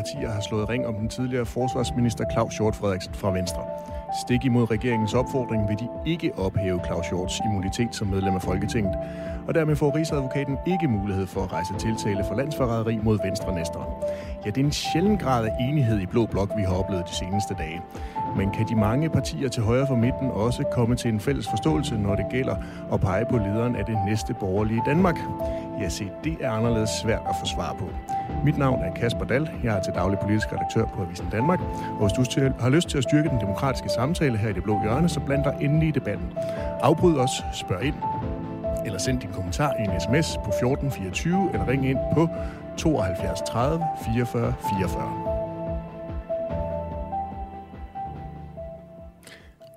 partier har slået ring om den tidligere forsvarsminister Claus Hjort Frederiksen fra Venstre. Stik imod regeringens opfordring vil de ikke ophæve Claus Hjorts immunitet som medlem af Folketinget, og dermed får Rigsadvokaten ikke mulighed for at rejse tiltale for landsforræderi mod Venstre-næsteren. Ja, det er en sjælden grad af enighed i Blå Blok, vi har oplevet de seneste dage. Men kan de mange partier til højre for midten også komme til en fælles forståelse, når det gælder at pege på lederen af det næste borgerlige Danmark? Ja, se, det er anderledes svært at få svar på. Mit navn er Kasper Dahl. Jeg er til daglig politisk redaktør på Avisen Danmark. Og hvis du har lyst til at styrke den demokratiske samtale her i det blå hjørne, så bland dig endelig i debatten. Afbryd os, spørg ind, eller send din kommentar i en sms på 1424, eller ring ind på 72 30 44 44.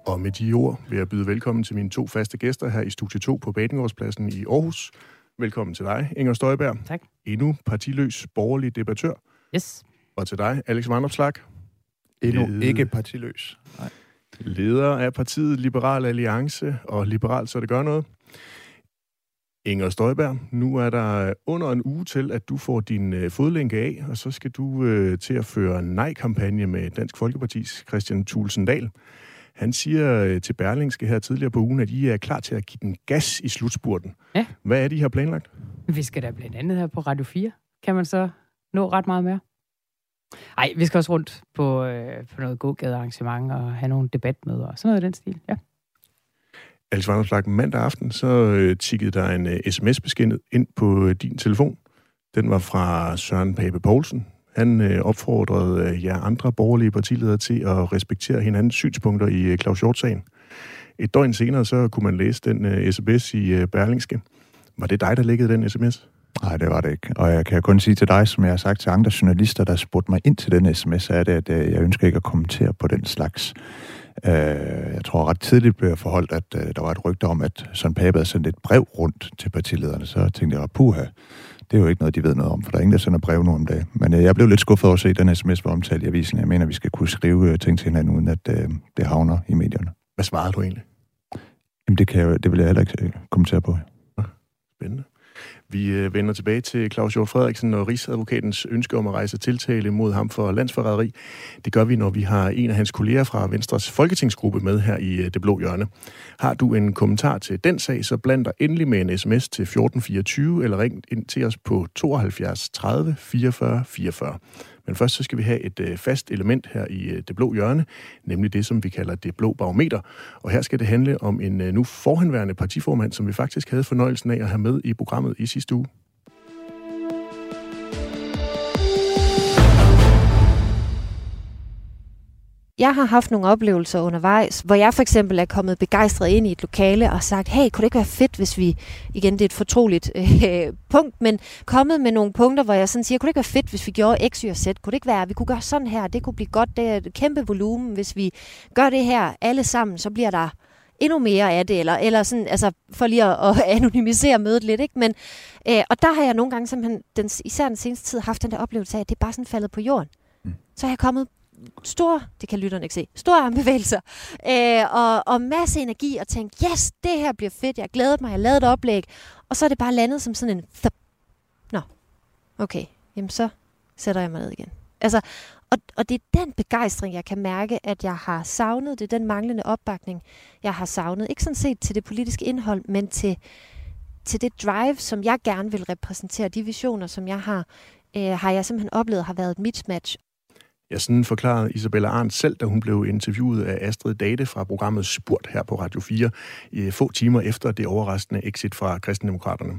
Og med de ord vil jeg byde velkommen til mine to faste gæster her i Studie 2 på Badengårdspladsen i Aarhus. Velkommen til dig, Inger Støjberg. Tak. Endnu partiløs borgerlig debattør. Yes. Og til dig, Alex Vandopslag. Endnu Led... ikke partiløs. Nej. Leder af partiet Liberal Alliance og Liberal, så det gør noget. Inger Støjberg, nu er der under en uge til, at du får din øh, fodlænke af, og så skal du øh, til at føre nej-kampagne med Dansk Folkepartis Christian Tulsendal. Han siger øh, til Berlingske her tidligere på ugen, at I er klar til at give den gas i slutspurten. Ja. Hvad er det, I har planlagt? Vi skal da blandt andet her på Radio 4. Kan man så nå ret meget mere? Nej, vi skal også rundt på, øh, på noget gågadearrangement og have nogle debatmøder og sådan noget i den stil, ja. Alex Vanderslag, mandag aften, så øh, tikkede der en øh, sms-besked ind på øh, din telefon. Den var fra Søren Pape Poulsen, han øh, opfordrede øh, jer andre borgerlige partiledere til at respektere hinandens synspunkter i øh, Claus Hjort-sagen. Et døgn senere, så kunne man læse den øh, sms i øh, Berlingske. Var det dig, der læggede den sms? Nej, det var det ikke. Og jeg kan kun sige til dig, som jeg har sagt til andre journalister, der spurgte mig ind til den sms, er det, at øh, jeg ønsker ikke at kommentere på den slags. Øh, jeg tror ret tidligt blev jeg forholdt, at øh, der var et rygte om, at Søren Pape havde sendt et brev rundt til partilederne. Så tænkte jeg, puha, det er jo ikke noget, de ved noget om, for der er ingen, der sender brev nu om dagen. Men øh, jeg blev lidt skuffet over at se, at den sms var omtalt i avisen. Jeg mener, vi skal kunne skrive øh, ting til hinanden, uden at øh, det havner i medierne. Hvad svarede du egentlig? Jamen, det, kan jeg, det vil jeg heller ikke øh, kommentere på. Spændende. Vi øh, vender tilbage til Claus Hjort Frederiksen og Rigsadvokatens ønske om at rejse tiltale mod ham for landsforræderi. Det gør vi, når vi har en af hans kolleger fra Venstres folketingsgruppe med her i øh, Det Blå Hjørne. Har du en kommentar til den sag, så bland dig endelig med en sms til 1424 eller ring ind til os på 72 30 44 44. Men først så skal vi have et øh, fast element her i øh, det blå hjørne, nemlig det, som vi kalder det blå barometer. Og her skal det handle om en øh, nu forhenværende partiformand, som vi faktisk havde fornøjelsen af at have med i programmet i sidste uge. Jeg har haft nogle oplevelser undervejs, hvor jeg for eksempel er kommet begejstret ind i et lokale og sagt, hey, kunne det ikke være fedt, hvis vi, igen det er et fortroligt øh, punkt, men kommet med nogle punkter, hvor jeg sådan siger, kunne det ikke være fedt, hvis vi gjorde X, Y og Z? Kunne det ikke være, vi kunne gøre sådan her? Det kunne blive godt, det er et kæmpe volumen. Hvis vi gør det her alle sammen, så bliver der endnu mere af det, eller, eller sådan, altså for lige at, at anonymisere mødet lidt, ikke? Men, øh, og der har jeg nogle gange simpelthen, den, især den seneste tid, haft den der oplevelse af, at det er bare sådan faldet på jorden. Mm. Så har jeg kommet store, det kan lytterne ikke se, store armbevægelser, øh, og, og masse energi, og tænke, yes, det her bliver fedt, jeg glæder mig, jeg lavede et oplæg, og så er det bare landet som sådan en, thup. nå, okay, jamen så sætter jeg mig ned igen. Altså, og, og det er den begejstring, jeg kan mærke, at jeg har savnet, det er den manglende opbakning, jeg har savnet, ikke sådan set til det politiske indhold, men til, til det drive, som jeg gerne vil repræsentere, de visioner, som jeg har, øh, har jeg simpelthen oplevet har været et mismatch. Ja, sådan forklarede Isabella Arndt selv, da hun blev interviewet af Astrid Date fra programmet Spurt her på Radio 4, i eh, få timer efter det overraskende exit fra Kristendemokraterne.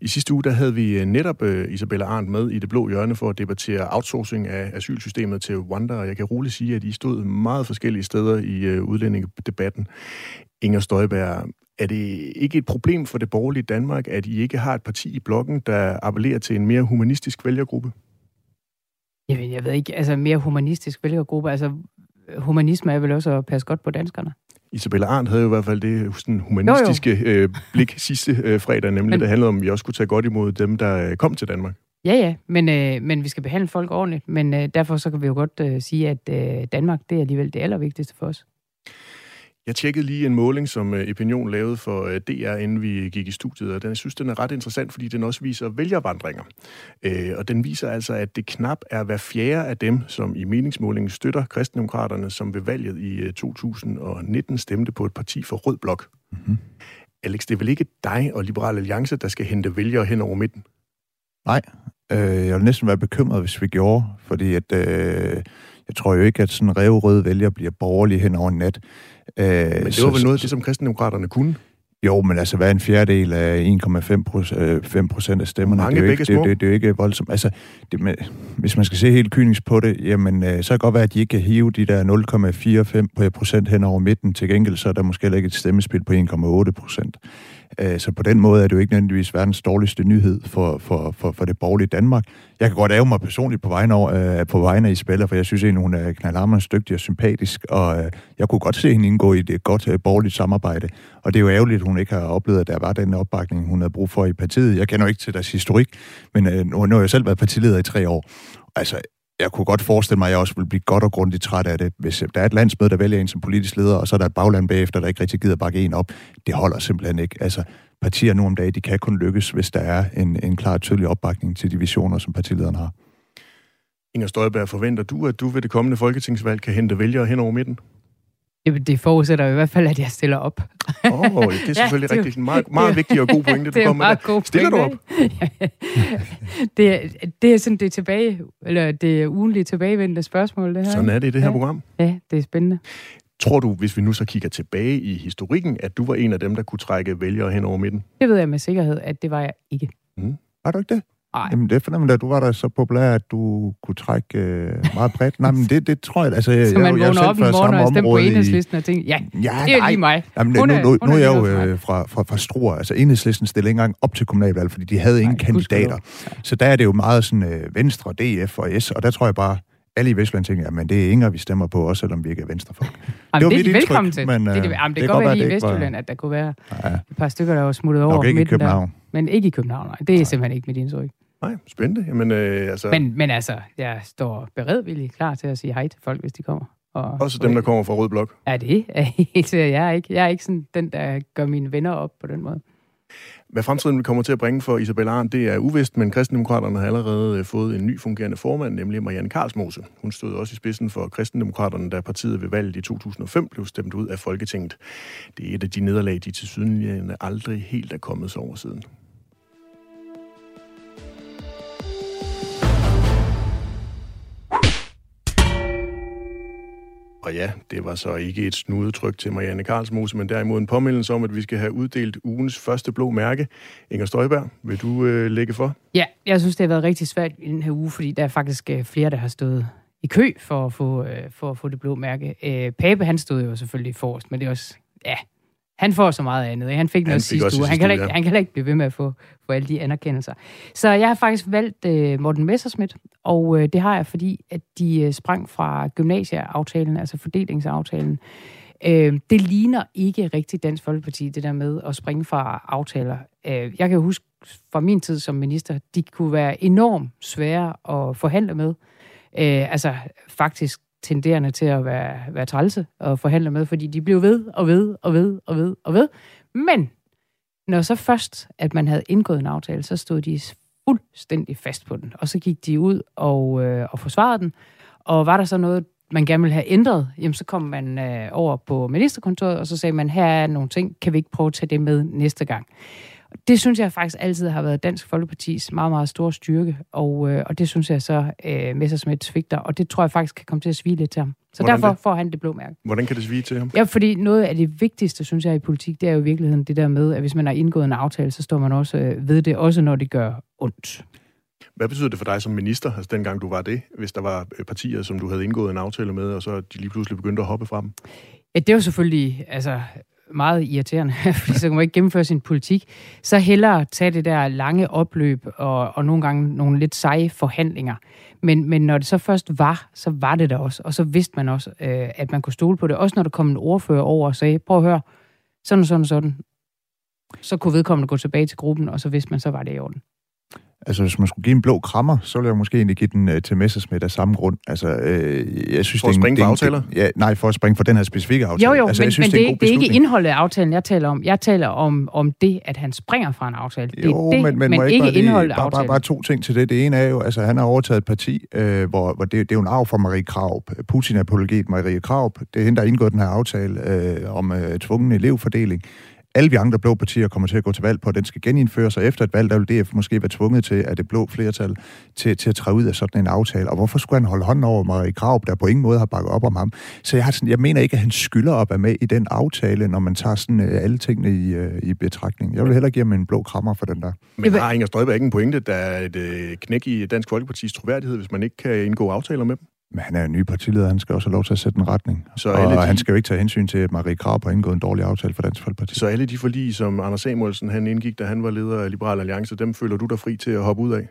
I sidste uge der havde vi eh, netop eh, Isabella Arndt med i det blå hjørne for at debattere outsourcing af asylsystemet til Rwanda, og jeg kan roligt sige, at I stod meget forskellige steder i uh, udlændingedebatten. Inger Støjberg, er det ikke et problem for det borgerlige Danmark, at I ikke har et parti i blokken, der appellerer til en mere humanistisk vælgergruppe? Jeg, jeg ved ikke, altså mere humanistisk vælgergruppe, altså humanisme er vel også at passe godt på danskerne. Isabella Arndt havde jo i hvert fald det sådan humanistiske jo, jo. Øh, blik sidste øh, fredag, nemlig men, det handlede om, at vi også skulle tage godt imod dem, der øh, kom til Danmark. Ja, ja, men, øh, men vi skal behandle folk ordentligt, men øh, derfor så kan vi jo godt øh, sige, at øh, Danmark, det er alligevel det allervigtigste for os. Jeg tjekkede lige en måling, som øh, Opinion lavede for øh, DR, inden vi gik i studiet, og den, jeg synes, den er ret interessant, fordi den også viser vælgervandringer. Øh, og den viser altså, at det knap er hver fjerde af dem, som i meningsmålingen støtter kristendemokraterne, som ved valget i 2019 stemte på et parti for Rød Blok. Mm-hmm. Alex, det er vel ikke dig og Liberal Alliance, der skal hente vælgere hen over midten? Nej, øh, jeg vil næsten være bekymret, hvis vi gjorde, fordi at, øh, jeg tror jo ikke, at sådan en rød vælger bliver borgerlig hen over en nat. Øh, men det var vel noget af det, som kristendemokraterne kunne? Jo, men altså, hvad er en fjerdedel af 1,5 procent af stemmerne? Mange det er jo ikke, det, det, det er jo ikke voldsomt. Altså, det med, hvis man skal se helt kynisk på det, jamen, øh, så kan det godt være, at de ikke kan hive de der 0,45 procent hen over midten. Til gengæld så er der måske ikke et stemmespil på 1,8 procent. Øh, så på den måde er det jo ikke nødvendigvis verdens dårligste nyhed for, for, for, for det borgerlige Danmark. Jeg kan godt ære mig personligt på vegne, over, øh, på vegne af Isabella, for jeg synes egentlig, hun er knaldhammerens dygtig og sympatisk, og øh, jeg kunne godt se hende indgå i et godt borgerligt samarbejde. Og det er jo ærgerligt, at hun ikke har oplevet, at der var den opbakning, hun havde brug for i partiet. Jeg kender jo ikke til deres historik, men nu har jeg selv været partileder i tre år. Altså, jeg kunne godt forestille mig, at jeg også vil blive godt og grundigt træt af det. Hvis der er et landsmøde, der vælger en som politisk leder, og så er der et bagland bagefter, der ikke rigtig gider bakke en op, det holder simpelthen ikke. Altså, partier nu om dagen, de kan kun lykkes, hvis der er en, en klar tydelig opbakning til de visioner, som partilederen har. Inger Støjberg, forventer du, at du ved det kommende folketingsvalg kan hente vælgere hen over midten? Det, det forudsætter i hvert fald, at jeg stiller op. Åh, oh, det er selvfølgelig ja, det, rigtig meget, meget vigtig og god pointe, du kommer med. Stiller du op? det, det er sådan det er tilbage, eller det er ugenlige tilbagevendende spørgsmål, det her. Sådan er det i det her ja. program. Ja, det er spændende. Tror du, hvis vi nu så kigger tilbage i historikken, at du var en af dem, der kunne trække vælgere hen over midten? Det ved jeg med sikkerhed, at det var jeg ikke. Mm. Var du ikke det? Nej. Jamen, det fornemmer da, du var da så populær, at du kunne trække øh, meget bredt. Nej, men det, det tror jeg, altså... Jeg, så man jeg, vågner op i morgen og stemmer på enhedslisten og tænker, ja, ja det er nej. lige mig. Jamen, hun nu, nu, nu er jeg jo øh, fra, fra, fra Struer. Altså, enhedslisten stillede ikke engang op til kommunalvalg, fordi de havde ingen nej, kandidater. Ja. Så der er det jo meget sådan øh, Venstre, DF og S, og der tror jeg bare, alle i Vestland tænker, at det er Inger, vi stemmer på, også selvom vi ikke er venstrefolk. Jamen, det, det er velkommen til. Men, det, det, jamen, det, det kan godt være lige i Vestjylland, var... at der kunne være ja. et par stykker, der var smuttet over ikke midten i København. Der. Men ikke i København, nej. Det er nej. simpelthen ikke mit indtryk. Nej, spændende. Jamen, øh, altså... men, men altså, jeg står beredvilligt klar til at sige hej til folk, hvis de kommer. Og, Også dem, der kommer fra Rød Blok? Ja, det er helt Jeg er ikke, jeg er ikke sådan den, der gør mine venner op på den måde. Hvad fremtiden kommer til at bringe for Isabel Arndt, det er uvist, men kristendemokraterne har allerede øh, fået en ny fungerende formand, nemlig Marianne Karlsmose. Hun stod også i spidsen for kristendemokraterne, da partiet ved valget i 2005 blev stemt ud af Folketinget. Det er et af de nederlag, de til aldrig helt er kommet sig over siden. Og ja, det var så ikke et snudetryk til Marianne Karlsmose, men derimod en påmindelse om, at vi skal have uddelt ugens første blå mærke. Inger Støjberg, vil du øh, lægge for? Ja, jeg synes, det har været rigtig svært i den her uge, fordi der er faktisk øh, flere, der har stået i kø for at få, øh, for at få det blå mærke. Øh, Pape, han stod jo selvfølgelig forrest, men det er også, ja, han får så meget andet. Han fik noget han fik sidste uge. Han kan, ikke, han kan ikke blive ved med at få, få alle de anerkendelser. Så jeg har faktisk valgt uh, Morten Messerschmidt, og uh, det har jeg, fordi at de uh, sprang fra gymnasieaftalen, altså fordelingsaftalen. Uh, det ligner ikke rigtig Dansk Folkeparti, det der med at springe fra aftaler. Uh, jeg kan huske fra min tid som minister, de kunne være enormt svære at forhandle med. Uh, altså faktisk tenderende til at være, være trælse og forhandle med, fordi de blev ved og ved og ved og ved og ved. Men når så først, at man havde indgået en aftale, så stod de fuldstændig fast på den. Og så gik de ud og, øh, og forsvarede den. Og var der så noget, man gerne ville have ændret, jamen så kom man øh, over på ministerkontoret, og så sagde man, her er nogle ting, kan vi ikke prøve at tage det med næste gang? Det synes jeg faktisk altid har været Dansk Folkepartis meget, meget store styrke, og, øh, og det synes jeg så øh, Messersmith svigter, og det tror jeg faktisk kan komme til at svige lidt til ham. Så Hvordan derfor det? får han det blå mærke. Hvordan kan det svige til ham? Ja, fordi noget af det vigtigste, synes jeg, i politik, det er jo i virkeligheden det der med, at hvis man har indgået en aftale, så står man også øh, ved det, også når det gør ondt. Hvad betyder det for dig som minister, altså dengang du var det, hvis der var øh, partier, som du havde indgået en aftale med, og så de lige pludselig begyndte at hoppe frem? Ja, det var selvfølgelig, altså meget irriterende, fordi så kan man ikke gennemføre sin politik, så hellere tage det der lange opløb og, og nogle gange nogle lidt seje forhandlinger. Men, men når det så først var, så var det der også, og så vidste man også, øh, at man kunne stole på det. Også når der kom en ordfører over og sagde, prøv at høre, sådan og sådan og sådan. Så kunne vedkommende gå tilbage til gruppen, og så vidste man, så var det i orden. Altså, hvis man skulle give en blå krammer, så ville jeg måske egentlig give den øh, til Messersmith af samme grund. Altså, øh, jeg synes, for at springe for aftaler? ja, nej, for at springe for den her specifikke aftale. Jo, jo, altså, men, jeg synes, men det, det, det er ikke indholdet af aftalen, jeg taler om. Jeg taler om, om det, at han springer fra en aftale. Det jo, er det, men, men, men ikke, ikke indholdet af bare, aftalen. bare, bare to ting til det. Det ene er jo, altså han har overtaget et parti, øh, hvor, hvor det, det er jo en arv fra Marie Kraup. Putin-apologet Marie Kraup. Det er hende, der har indgået den her aftale øh, om øh, tvungen elevfordeling alle vi andre blå partier kommer til at gå til valg på, at den skal genindføres, og efter et valg, der vil DF måske være tvunget til, at det blå flertal til, til at træde ud af sådan en aftale. Og hvorfor skulle han holde hånden over Marie Krav, der på ingen måde har bakket op om ham? Så jeg, har sådan, jeg mener ikke, at han skylder op at med i den aftale, når man tager sådan uh, alle tingene i, uh, i betragtning. Jeg vil hellere give ham en blå krammer for den der. Men har Inger Støjberg ikke en pointe, der er et uh, knæk i Dansk Folkepartis troværdighed, hvis man ikke kan indgå aftaler med dem? Men han er en ny partileder, han skal også have lov til at sætte en retning. Så og alle de... han skal jo ikke tage hensyn til, at Marie Krab har indgået en dårlig aftale for Dansk Folkeparti. Så alle de forlig, som Anders Samuelsen han indgik, da han var leder af Liberal Alliance, dem føler du dig fri til at hoppe ud af?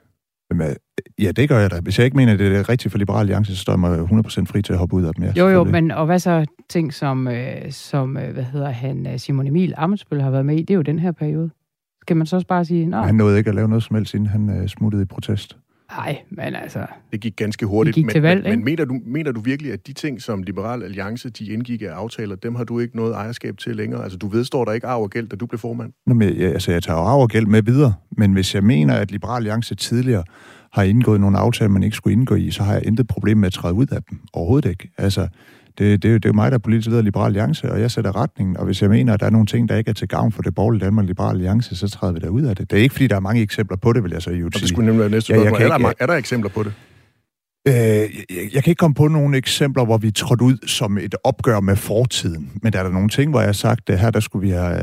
Jamen, ja, det gør jeg da. Hvis jeg ikke mener, at det er rigtigt for Liberal Alliance, så står jeg mig 100% fri til at hoppe ud af dem. Jo, jo, men og hvad så ting som, øh, som øh, hvad hedder han, Simon Emil Amensbøl har været med i, det er jo den her periode. Skal man så også bare sige, nej. Han nåede ikke at lave noget som helst, inden han øh, smuttede i protest. Nej, men altså... Det gik ganske hurtigt. Gik til valg, men, men mener, du, mener du virkelig, at de ting, som Liberal Alliance de indgik af aftaler, dem har du ikke noget ejerskab til længere? Altså, du vedstår der ikke arv og gæld, da du blev formand? Nå, men, ja, altså, jeg tager arv og gæld med videre, men hvis jeg mener, at Liberal Alliance tidligere har indgået nogle aftaler, man ikke skulle indgå i, så har jeg intet problem med at træde ud af dem. Overhovedet ikke. Altså, det, det, det er jo mig, der er politisk leder af Liberal Alliance, og jeg sætter retningen, og hvis jeg mener, at der er nogle ting, der ikke er til gavn for det borgerlige Danmark Liberal Alliance, så træder vi der ud af det. Det er ikke, fordi der er mange eksempler på det, vil jeg så jo sige. det skulle nemlig være næste spørgsmål. Ja, er, der, er der eksempler på det? Øh, jeg, jeg kan ikke komme på nogle eksempler, hvor vi er trådt ud som et opgør med fortiden. Men der er der nogle ting, hvor jeg har sagt, at her der skulle vi have,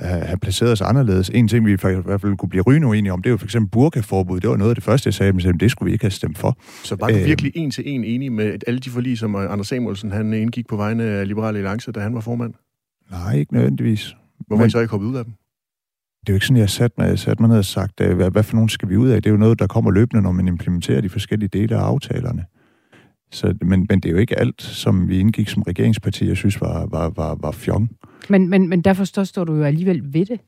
have, have placeret os anderledes. En ting, vi i hvert fald kunne blive rygende uenige om, det er jo for eksempel burkaforbud. Det var noget af det første, jeg sagde, men det skulle vi ikke have stemt for. Så var du øh, virkelig en til en enig med alle de forlig, som Anders Samuelsen han indgik på vegne af Liberale Alliance, da han var formand? Nej, ikke nødvendigvis. Hvorfor men, så ikke hoppet ud af dem? Det er jo ikke sådan, jeg satte sat mig, sat mig ned og sagt, øh, hvad, hvad for nogen skal vi ud af? Det er jo noget, der kommer løbende, når man implementerer de forskellige dele af aftalerne. Så, men, men det er jo ikke alt, som vi indgik som regeringsparti, jeg synes var, var, var, var fjong. Men, men, men derfor står du jo alligevel ved det.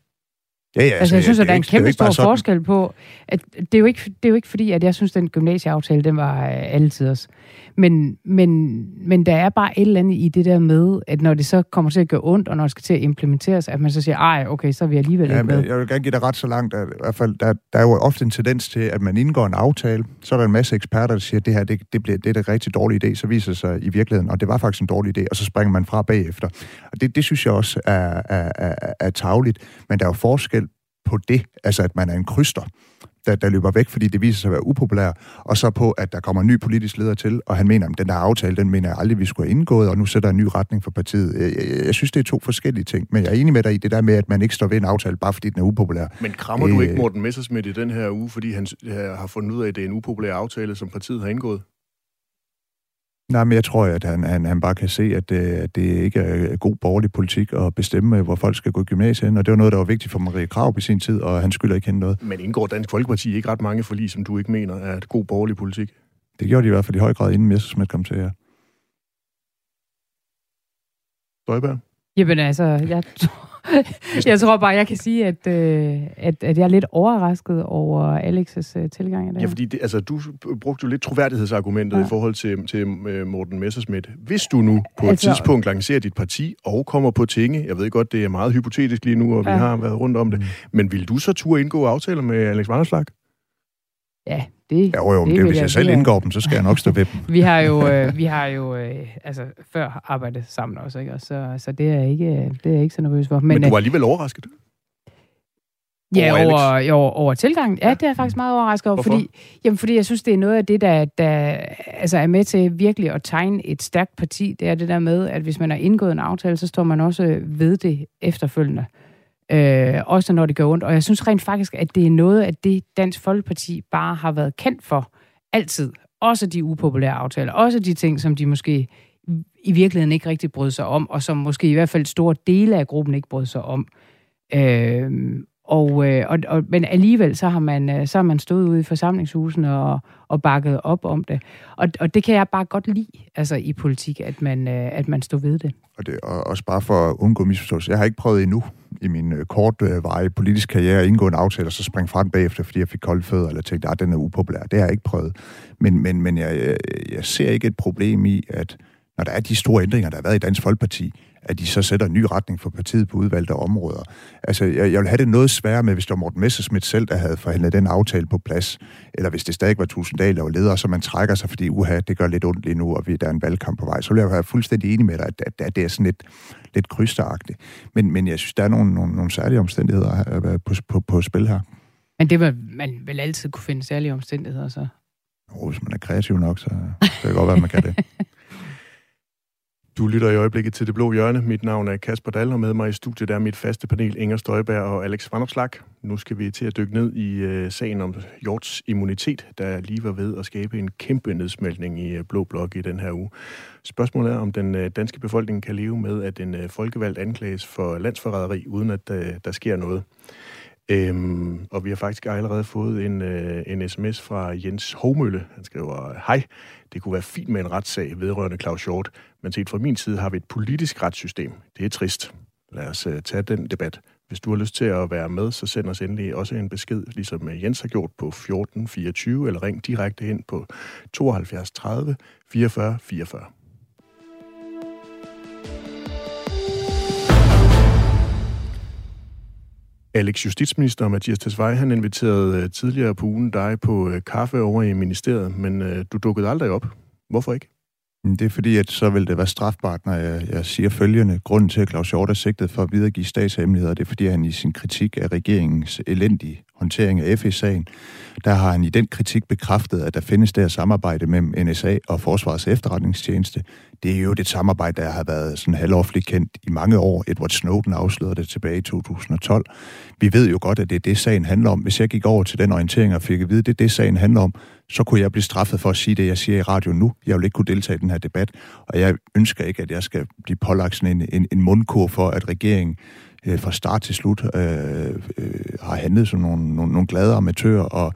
Ja, ja, altså, altså, jeg synes, at der er en kæmpe stor forskel på, at det er, jo ikke, det er jo ikke fordi, at jeg synes, at den gymnasieaftale, den var altid os. Men, men, men der er bare et eller andet i det der med, at når det så kommer til at gøre ondt, og når det skal til at implementeres, at man så siger, ej, okay, så er vi alligevel ja, ikke med. Jeg vil gerne give dig ret så langt, at i hvert fald, der, der er jo ofte en tendens til, at man indgår en aftale, så er der en masse eksperter, der siger, at det her, det, det, bliver, det er en rigtig dårlig idé, så viser sig i virkeligheden, og det var faktisk en dårlig idé, og så springer man fra bagefter. Og det, det synes jeg også er, er, er, er tagligt, men der er jo forskel på det, altså at man er en kryster, der, der løber væk, fordi det viser sig at være upopulær, og så på, at der kommer en ny politisk leder til, og han mener, at den der aftale, den mener jeg aldrig, vi skulle have indgået, og nu sætter en ny retning for partiet. Jeg, jeg, jeg synes, det er to forskellige ting, men jeg er enig med dig i det der med, at man ikke står ved en aftale, bare fordi den er upopulær. Men krammer du ikke Morten Messersmith i den her uge, fordi han har fundet ud af, at det er en upopulær aftale, som partiet har indgået? Nej, men jeg tror, at han, han, han bare kan se, at det, at det ikke er god borgerlig politik at bestemme, hvor folk skal gå i gymnasiet Og det var noget, der var vigtigt for Marie Krav i sin tid, og han skylder ikke hende noget. Men indgår Dansk Folkeparti ikke ret mange forlig, som du ikke mener er god borgerlig politik? Det gjorde de i hvert fald i høj grad, inden Messersmith kom til jer. Støjberg? Jamen altså, jeg jeg tror bare, jeg kan sige, at, øh, at, at jeg er lidt overrasket over Alex' øh, tilgang af det Ja, fordi det, altså, du brugte jo lidt troværdighedsargumentet ja. i forhold til, til uh, Morten Messersmith. Hvis du nu på altså, et tidspunkt lancerer dit parti og kommer på tinge, jeg ved godt, det er meget hypotetisk lige nu, og ja. vi har været rundt om det, mm. men vil du så turde indgå aftaler med Alex Vanderslag? Ja, det, ja, jo, jo, det, det hvis jeg, jeg selv indgår dem, så skal jeg nok stå ved dem. vi har jo, øh, vi har jo øh, altså, før arbejdet sammen også, ikke? Og så, så det, er ikke, det er jeg ikke så nervøs for. Men, Men du var alligevel overrasket? Ja, over, over, over, over tilgangen. Ja, det er jeg faktisk meget overrasket over, fordi, jamen, fordi jeg synes, det er noget af det, der, der altså er med til virkelig at tegne et stærkt parti. Det er det der med, at hvis man har indgået en aftale, så står man også ved det efterfølgende. Øh, øh, også når det gør ondt. Og jeg synes rent faktisk, at det er noget af det, Dansk Folkeparti bare har været kendt for altid. Også de upopulære aftaler. Også de ting, som de måske i virkeligheden ikke rigtig brød sig om, og som måske i hvert fald store dele af gruppen ikke brød sig om. Øh, og, øh, og, og, men alligevel så har man, øh, så har man stået ude i forsamlingshusene og, og bakket op om det. Og, og det kan jeg bare godt lide altså i politik, at man, øh, at man står ved det. Og det og også bare for at undgå misforståelse. Jeg har ikke prøvet endnu i min øh, veje øh, politiske karriere at indgå en aftale, og så springe frem bagefter, fordi jeg fik kolde fødder, eller tænkte, at den er upopulær. Det har jeg ikke prøvet. Men, men, men jeg, jeg, jeg ser ikke et problem i, at når der er de store ændringer, der har været i Dansk Folkeparti, at de så sætter en ny retning for partiet på udvalgte områder. Altså, jeg, jeg vil have det noget sværere med, hvis det var Morten Messersmith selv, der havde forhandlet den aftale på plads, eller hvis det stadig var Tusinddal, der var leder, så man trækker sig, fordi uha, det gør lidt ondt lige nu, og vi, der er en valgkamp på vej. Så vil jeg være fuldstændig enig med dig, at, at, at det er sådan lidt, lidt krydsteragtigt. Men, men jeg synes, der er nogle, nogle, nogle særlige omstændigheder på, på, på spil her. Men det vil man vel altid kunne finde særlige omstændigheder, så? Oh, hvis man er kreativ nok, så, så kan det godt være, at man kan det. Du lytter i øjeblikket til Det Blå Hjørne. Mit navn er Kasper Dahl, og med mig i studiet er mit faste panel Inger Støjberg og Alex Vandopslag. Nu skal vi til at dykke ned i øh, sagen om Hjorts immunitet, der lige var ved at skabe en kæmpe nedsmeltning i øh, Blå Blok i den her uge. Spørgsmålet er, om den øh, danske befolkning kan leve med, at en øh, folkevalgt anklages for landsforræderi, uden at øh, der sker noget. Øhm, og vi har faktisk allerede fået en, øh, en sms fra Jens Hovmølle. Han skriver, hej, det kunne være fint med en retssag vedrørende Claus Short, men set fra min side har vi et politisk retssystem. Det er trist. Lad os øh, tage den debat. Hvis du har lyst til at være med, så send os endelig også en besked, ligesom øh, Jens har gjort på 1424, eller ring direkte ind på 72 30 44 44. Alex, justitsminister Mathias Tesfaye, han inviterede øh, tidligere på ugen dig på øh, kaffe over i ministeriet, men øh, du dukkede aldrig op. Hvorfor ikke? Mm, det er fordi, at så vil det være strafbart, når jeg, jeg siger følgende. Grunden til, at Claus Hjort er sigtet for at videregive statshemmeligheder, det er fordi, han i sin kritik af regeringens elendige håndtering af FE-sagen, der har han i den kritik bekræftet, at der findes der samarbejde mellem NSA og Forsvarets efterretningstjeneste. Det er jo det samarbejde, der har været sådan halvoffentligt kendt i mange år. Edward Snowden afslørede det tilbage i 2012. Vi ved jo godt, at det er det, sagen handler om. Hvis jeg gik over til den orientering og fik at vide, at det er det, sagen handler om, så kunne jeg blive straffet for at sige det, jeg siger i radio nu. Jeg vil ikke kunne deltage i den her debat, og jeg ønsker ikke, at jeg skal blive pålagt sådan en, en, en mundkur for, at regeringen øh, fra start til slut øh, øh, har handlet som nogle, nogle, nogle glade amatører og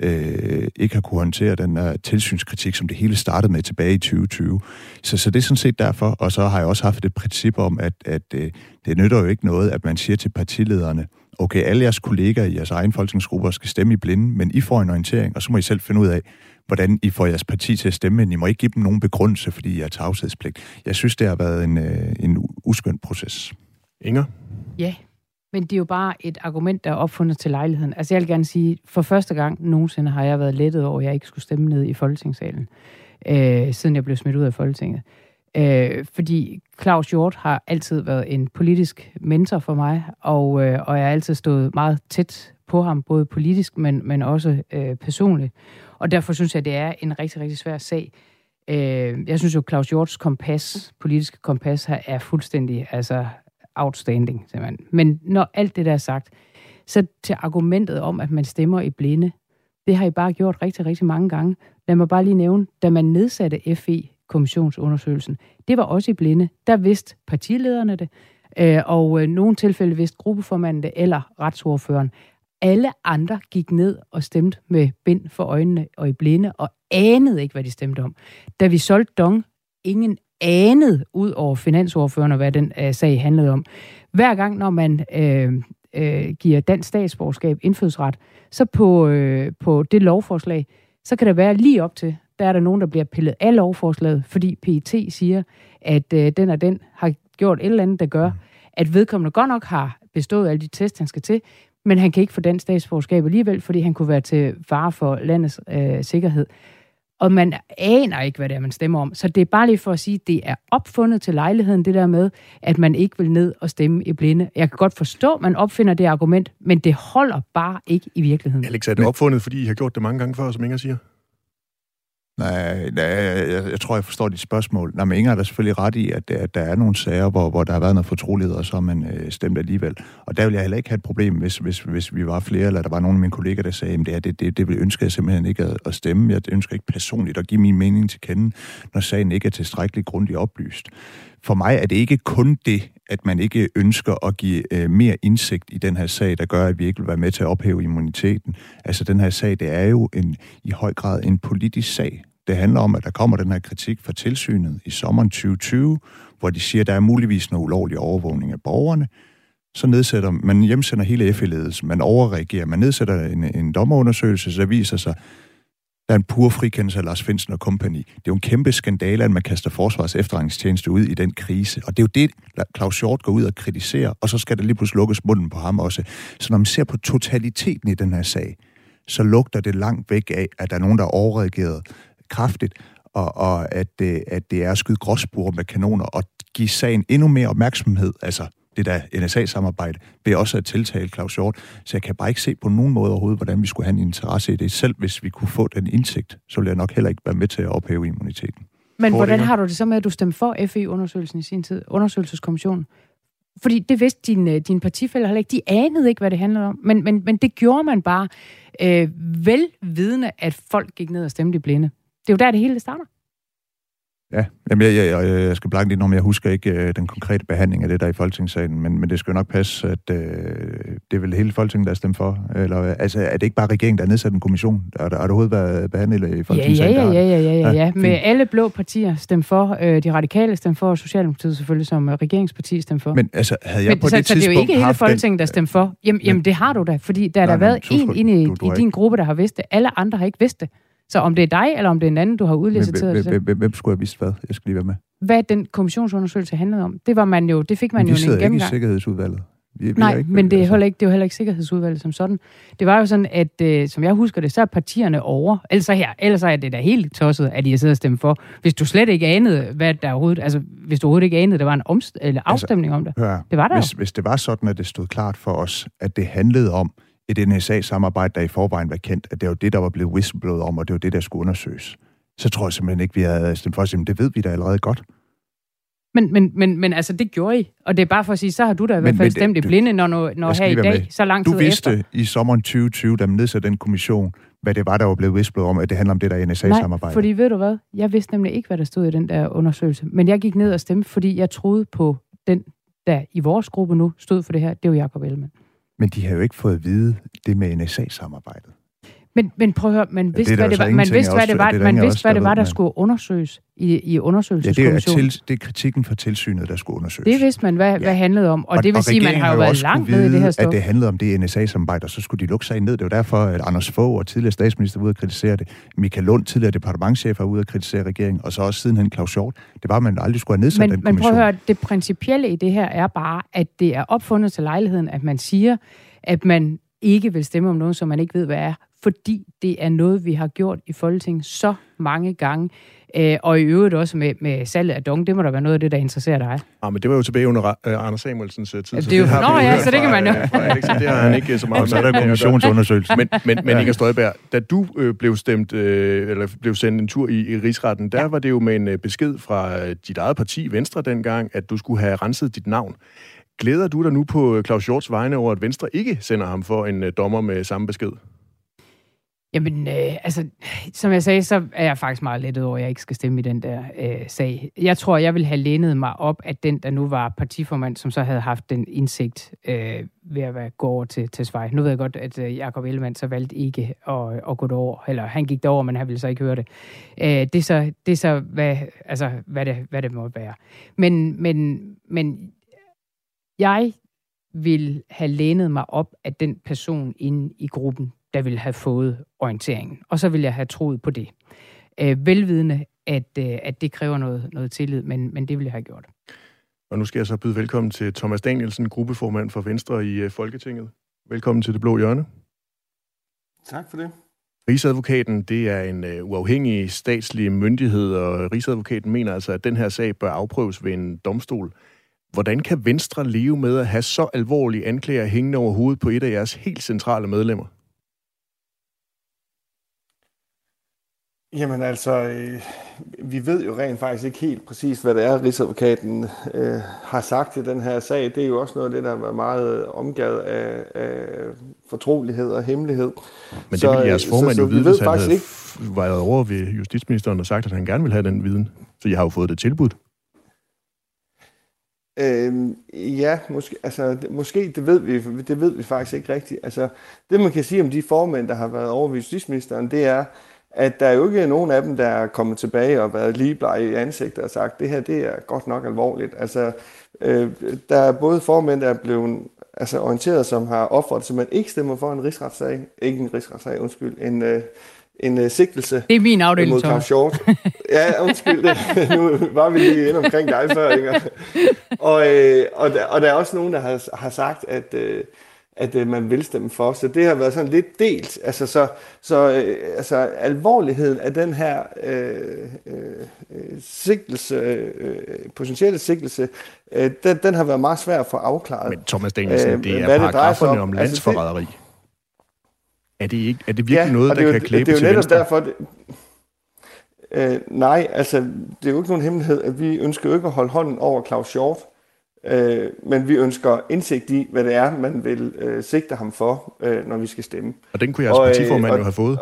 øh, ikke har kunne håndtere den uh, tilsynskritik, som det hele startede med tilbage i 2020. Så, så det er sådan set derfor, og så har jeg også haft et princip om, at, at øh, det nytter jo ikke noget, at man siger til partilederne, okay, alle jeres kolleger i jeres egen folketingsgrupper skal stemme i blinde, men I får en orientering, og så må I selv finde ud af, hvordan I får jeres parti til at stemme, men I må ikke give dem nogen begrundelse, fordi I er tavshedspligt. Jeg synes, det har været en, øh, en uskøn proces. Inger? Ja, men det er jo bare et argument, der er opfundet til lejligheden. Altså jeg vil gerne sige, for første gang nogensinde har jeg været lettet over, at jeg ikke skulle stemme ned i Folketingssalen, øh, siden jeg blev smidt ud af Folketinget. Øh, fordi Claus Hjort har altid været en politisk mentor for mig, og, øh, og jeg har altid stået meget tæt på ham, både politisk, men, men også øh, personligt. Og derfor synes jeg, det er en rigtig, rigtig svær sag. Øh, jeg synes jo, Claus Hjorts kompas, politiske kompas her, er fuldstændig altså, outstanding. Simpelthen. Men når alt det der er sagt, så til argumentet om, at man stemmer i blinde, det har I bare gjort rigtig, rigtig mange gange. Lad mig bare lige nævne, da man nedsatte FE, kommissionsundersøgelsen, det var også i blinde. Der vidste partilederne det, øh, og øh, nogle tilfælde vidste gruppeformanden det, eller retsordføreren. Alle andre gik ned og stemte med bind for øjnene og i blinde, og anede ikke, hvad de stemte om. Da vi solgte Dong, ingen anet ud over finansordførende, hvad den øh, sag handlede om. Hver gang, når man øh, øh, giver dansk statsborgerskab indfødsret, så på, øh, på det lovforslag, så kan der være lige op til, der er der nogen, der bliver pillet af lovforslaget, fordi PET siger, at øh, den og den har gjort et eller andet, der gør, at vedkommende godt nok har bestået alle de tests, han skal til, men han kan ikke få den statsborgerskab alligevel, fordi han kunne være til fare for landets øh, sikkerhed og man aner ikke, hvad det er, man stemmer om. Så det er bare lige for at sige, at det er opfundet til lejligheden, det der med, at man ikke vil ned og stemme i blinde. Jeg kan godt forstå, at man opfinder det argument, men det holder bare ikke i virkeligheden. Alex, er det opfundet, fordi I har gjort det mange gange før, som Inger siger? Nej, nej jeg, jeg, tror, jeg forstår dit spørgsmål. Nej, men Inger er da selvfølgelig ret i, at, at der er nogle sager, hvor, hvor der har været noget fortrolighed, og så har man øh, stemt alligevel. Og der vil jeg heller ikke have et problem, hvis, hvis, hvis vi var flere, eller der var nogle af mine kolleger, der sagde, at det, det, det, det vil ønske jeg simpelthen ikke at, at stemme. Jeg ønsker ikke personligt at give min mening til kende, når sagen ikke er tilstrækkeligt grundigt oplyst. For mig er det ikke kun det, at man ikke ønsker at give øh, mere indsigt i den her sag, der gør, at vi ikke vil være med til at ophæve immuniteten. Altså den her sag, det er jo en, i høj grad en politisk sag. Det handler om, at der kommer den her kritik fra tilsynet i sommeren 2020, hvor de siger, at der er muligvis noget ulovlig overvågning af borgerne. Så nedsætter man hjemsender hele FE-ledelsen, man overreagerer, man nedsætter en, en dommerundersøgelse, så viser sig, der er en pur frikendelse af Lars Finsen og kompagni. Det er jo en kæmpe skandale, at man kaster forsvars efterretningstjeneste ud i den krise. Og det er jo det, Claus Hjort går ud og kritiserer, og så skal der lige pludselig lukkes munden på ham også. Så når man ser på totaliteten i den her sag, så lugter det langt væk af, at der er nogen, der er overreageret kraftigt, og, og at, øh, at det er at skyde gråsbure med kanoner og give sagen endnu mere opmærksomhed. Altså, det der NSA-samarbejde, ved også at tiltale Claus Hjort. Så jeg kan bare ikke se på nogen måde overhovedet, hvordan vi skulle have en interesse i det. Selv hvis vi kunne få den indsigt, så ville jeg nok heller ikke være med til at ophæve immuniteten. Men hvordan har du det så med, at du stemte for FE-undersøgelsen i sin tid, undersøgelseskommissionen? Fordi det vidste din, øh, din partifælder heller ikke. De anede ikke, hvad det handlede om. Men, men, men det gjorde man bare øh, velvidende, at folk gik ned og stemte i blinde. Det er jo der, det hele starter. Ja, Jamen, jeg, jeg, jeg, jeg skal blanke lidt om, jeg husker ikke øh, den konkrete behandling af det der i Folketingssalen, men, men det skal jo nok passe, at øh, det er vel hele Folketinget, der er stemt for. Eller, altså, er det ikke bare regeringen, der har nedsat en kommission? Har, har det overhovedet været behandlet i Folketingssalen? Ja, ja, ja, ja, ja, ja, ja. Med alle blå partier stemt for, øh, de radikale stemt for, og Socialdemokratiet selvfølgelig som øh, regeringsparti stemt for. Men altså, havde jeg men, på så, det så tidspunkt det er jo ikke hele Folketinget, der stemt for. Jamen, men, jamen, det har du da, fordi der har været en inde i, i din gruppe, der har vidst det. Alle andre har ikke vidst det. Så om det er dig, eller om det er en anden, du har udliciteret hvem, hvem, hvem skulle have vidst hvad? Jeg skal lige være med. Hvad den kommissionsundersøgelse handlede om, det var man jo, det fik man jo en gennemgang. ikke i Sikkerhedsudvalget. Vi, vi Nej, ikke, men det er, altså. heller ikke, det var heller ikke Sikkerhedsudvalget som sådan. Det var jo sådan, at øh, som jeg husker det, så er partierne over. Ellers er, her, ellers er det da helt tosset, at de har siddet og stemt for. Hvis du slet ikke anede, hvad der overhovedet... Altså, hvis du overhovedet ikke anede, der var en omst- eller altså, afstemning altså, om det. Hør, det var der hvis, hvis det var sådan, at det stod klart for os, at det handlede om, et NSA-samarbejde, der i forvejen var kendt, at det var det, der var blevet whistleblowet om, og det var det, der skulle undersøges. Så tror jeg simpelthen ikke, vi havde stemt for at sige, det ved vi da allerede godt. Men, men, men, men altså, det gjorde I. Og det er bare for at sige, så har du da i hvert fald stemt i blinde, når, når, når her i dag, med. så lang tid Du vidste efter. i sommeren 2020, da man nedsatte den kommission, hvad det var, der var blevet whistleblowet om, at det handler om det der NSA-samarbejde. Nej, fordi ved du hvad? Jeg vidste nemlig ikke, hvad der stod i den der undersøgelse. Men jeg gik ned og stemte, fordi jeg troede på den, der i vores gruppe nu stod for det her. Det var Jacob Ellemann. Men de har jo ikke fået at vide det med NSA-samarbejdet. Men, men prøv at høre, man vidste, hvad det var, man vidste, hvad det var, man vidste, hvad det var, der skulle undersøges i, i undersøgelseskommissionen. Ja, det er, til, det er kritikken fra tilsynet, der skulle undersøges. Det vidste man, hvad, ja. hvad handlede om. Og, og det vil og sige, man har jo været langt nede i det her stof. at det handlede om det NSA-samarbejde, og så skulle de lukke sig ned. Det var derfor, at Anders Fogh og tidligere statsminister var ude at kritisere det. Michael Lund, tidligere departementchef, var ude at kritisere regeringen, og så også sidenhen Claus Hjort. Det var, at man aldrig skulle have nedsat men, den kommission. Men prøv at høre, det principielle i det her er bare, at det er opfundet til lejligheden, at man siger, at man ikke vil stemme om noget, som man ikke ved, hvad er, fordi det er noget, vi har gjort i Folketinget så mange gange. Øh, og i øvrigt også med, med salget af dong, det må da være noget af det, der interesserer dig. Ja, men det var jo tilbage under uh, Anders Samuelsens uh, tid. Det er jo, så det nå ja, så det kan man jo. Fra, Alex, det har han ikke så meget med. der kommissionsundersøgelse. Men, men, men Inger Støjberg, da du øh, blev stemt, øh, eller blev sendt en tur i, i rigsretten, der ja. var det jo med en øh, besked fra øh, dit eget parti, Venstre dengang, at du skulle have renset dit navn. Glæder du dig nu på øh, Claus Hjorts vegne over, at Venstre ikke sender ham for en øh, dommer med samme besked? Jamen, øh, altså, som jeg sagde, så er jeg faktisk meget lettet over, at jeg ikke skal stemme i den der øh, sag. Jeg tror, jeg vil have lænet mig op, at den, der nu var partiformand, som så havde haft den indsigt øh, ved at være, gå over til, til Svej. Nu ved jeg godt, at øh, Jacob Ellemann så valgte ikke at, at gå derover, eller han gik derover, men han ville så ikke høre det. Øh, det, er så, det er så, hvad, altså, hvad, det, hvad det må være. Men, men, men jeg vil have lænet mig op af den person inde i gruppen, der ville have fået orienteringen. Og så vil jeg have troet på det. Øh, velvidende, at, øh, at det kræver noget, noget tillid, men, men det vil jeg have gjort. Og nu skal jeg så byde velkommen til Thomas Danielsen, gruppeformand for Venstre i øh, Folketinget. Velkommen til Det Blå Hjørne. Tak for det. Rigsadvokaten, det er en uh, uafhængig statslig myndighed, og Rigsadvokaten mener altså, at den her sag bør afprøves ved en domstol. Hvordan kan Venstre leve med at have så alvorlige anklager hængende over hovedet på et af jeres helt centrale medlemmer? Jamen altså, øh, vi ved jo rent faktisk ikke helt præcis, hvad det er, Rigsadvokaten øh, har sagt i den her sag. Det er jo også noget af det, der var meget omgavet af, af fortrolighed og hemmelighed. Men det ville jeres formand så, så, jo vide, hvis han havde ikke... været over ved justitsministeren og sagt, at han gerne vil have den viden. Så jeg har jo fået det tilbudt. Øhm, ja, måske, altså, det, måske det ved, vi, det ved vi faktisk ikke rigtigt. Altså, det man kan sige om de formænd, der har været over ved justitsministeren, det er, at der er jo ikke nogen af dem, der er kommet tilbage og været ligeblege i ansigtet og sagt, det her det er godt nok alvorligt. Altså, øh, der er både formænd, der er blevet altså, orienteret, som har opfordret, så man ikke stemmer for en rigsretssag, ikke en rigsretssag, undskyld, en, øh, en uh, sigtelse Det er min afdeling, mod Thomas. Claus Short. ja, undskyld, det. nu var vi lige inde omkring dig før? Og, øh, og, der, og der er også nogen, der har, har sagt, at, øh, at øh, man vil stemme for. Så det har været sådan lidt delt. Altså, så, så øh, altså, alvorligheden af den her øh, øh, sigtelse, øh, potentielle sigtelse, øh, den, den har været meget svær at få afklaret. Men Thomas Danielsen, Øh, det er hvad det paragraferne om. om Altså, det- landsforræderi. Er det, ikke, er det virkelig noget, og der det er jo- kan klæbe Det er til jo netop Venstre? derfor, det, øh, nej, altså, det er jo ikke nogen hemmelighed, at vi ønsker jo ikke at holde hånden over Claus Short, øh, men vi ønsker indsigt i, hvad det er, man vil øh, sigte ham for, øh, når vi skal stemme. Og den kunne jeres Og, øh, partiformand og- jo have fået.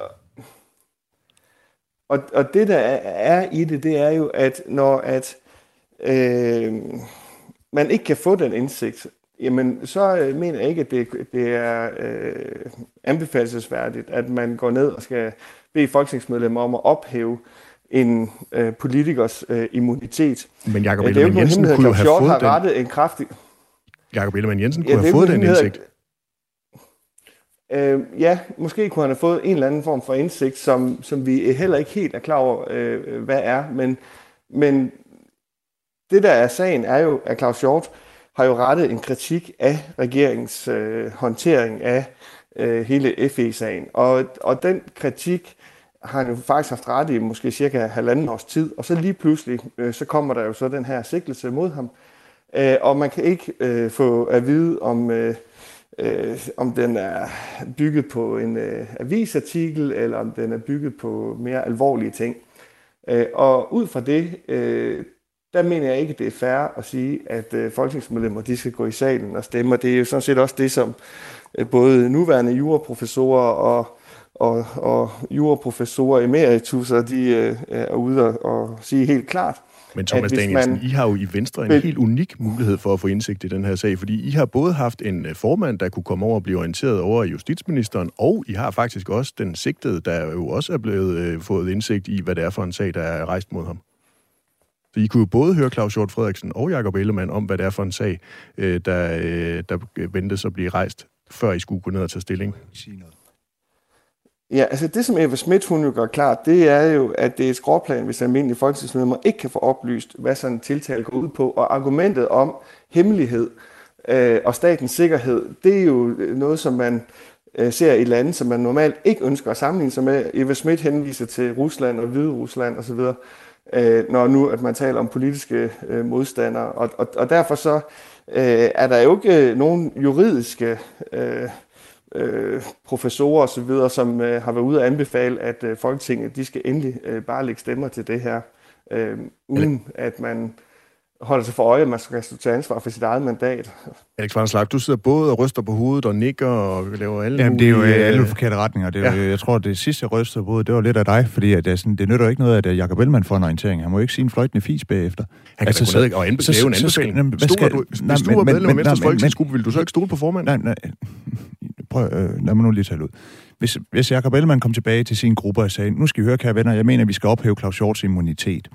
Og, og det, der er, er i det, det er jo, at når at, øh, man ikke kan få den indsigt, jamen så øh, mener jeg ikke, at det, det er øh, anbefalesværdigt, at man går ned og skal bede folketingsmedlemmer om at ophæve en øh, politikers øh, immunitet. Men Ja, jo Ellemann ikke nogen Jensen kunne jo have fået har den. rettet en kraftig... Jakob Ellemann Jensen Ja, kunne er have fået den indsigt. Øh, ja, måske kunne han have fået en eller anden form for indsigt, som, som vi heller ikke helt er klar over, øh, hvad er. Men, men det, der er sagen, er jo, at Claus Hjort har jo rettet en kritik af regeringens øh, håndtering af øh, hele FE-sagen. Og, og den kritik har han jo faktisk haft ret i måske cirka halvanden års tid. Og så lige pludselig, øh, så kommer der jo så den her sigtelse mod ham. Øh, og man kan ikke øh, få at vide, om, øh, øh, om den er bygget på en øh, avisartikel, eller om den er bygget på mere alvorlige ting. Øh, og ud fra det, øh, der mener jeg ikke, det er fair at sige, at øh, folketingsmedlemmer de skal gå i salen og stemme. Og det er jo sådan set også det, som øh, både nuværende juraprofessorer og, og, og juraprofessorer emeritusser, de øh, er ude og, og sige helt klart. Men Thomas Danielsen, man- I har jo i Venstre en helt unik mulighed for at få indsigt i den her sag, fordi I har både haft en øh, formand, der kunne komme over og blive orienteret over justitsministeren, og I har faktisk også den sigtede, der jo også er blevet øh, fået indsigt i, hvad det er for en sag, der er rejst mod ham. Så I kunne jo både høre Claus Hjort Frederiksen og Jakob Ellemann om, hvad det er for en sag, øh, der, øh, der ventes at blive rejst, før I skulle gå ned og tage stilling. Ja, altså det, som Eva Schmidt hun jo gør klart, det er jo, at det er et skråplan, hvis almindelige folketingsmedlemmer ikke kan få oplyst, hvad sådan en tiltale går ud på. Og argumentet om hemmelighed øh, og statens sikkerhed, det er jo noget, som man øh, ser i lande, som man normalt ikke ønsker at sammenligne sig med. Eva Schmidt henviser til Rusland og Hvide Rusland osv., øh, når nu at man taler om politiske øh, modstandere. Og, og, og derfor så øh, er der jo ikke nogen juridiske øh, øh, professorer osv., som øh, har været ude og anbefale, at øh, Folketinget de skal endelig øh, bare lægge stemmer til det her, øh, uden at man holder sig for øje, at man skal stå til ansvar for sit eget mandat. Alex Vanderslag, du sidder både og ryster på hovedet og nikker og laver alle Jamen, det er jo øh, alle øh, forkerte retninger. Det er, Ja. ja. Jeg tror, det sidste, jeg rystede på, det var lidt af dig, fordi at det, er sådan, det nytter jo ikke noget, at øh, Jacob Ellemann får en orientering. Han må jo ikke sige en fløjtende fis bagefter. Han kan altså, gå ned og anbe- så- lave en så skal- anbefaling. jamen, hvad skal- du, hvis nej, du var medlem af Venstres folketingsgruppe, ville du så ikke stole på formanden? Nej, nej. Prøv, øh, lad mig nu lige tale ud. Hvis, hvis Jacob Ellemann kom tilbage til sin gruppe og sagde, nu skal I høre, kære venner, jeg mener, vi skal ophæve Claus Hjorts immunitet.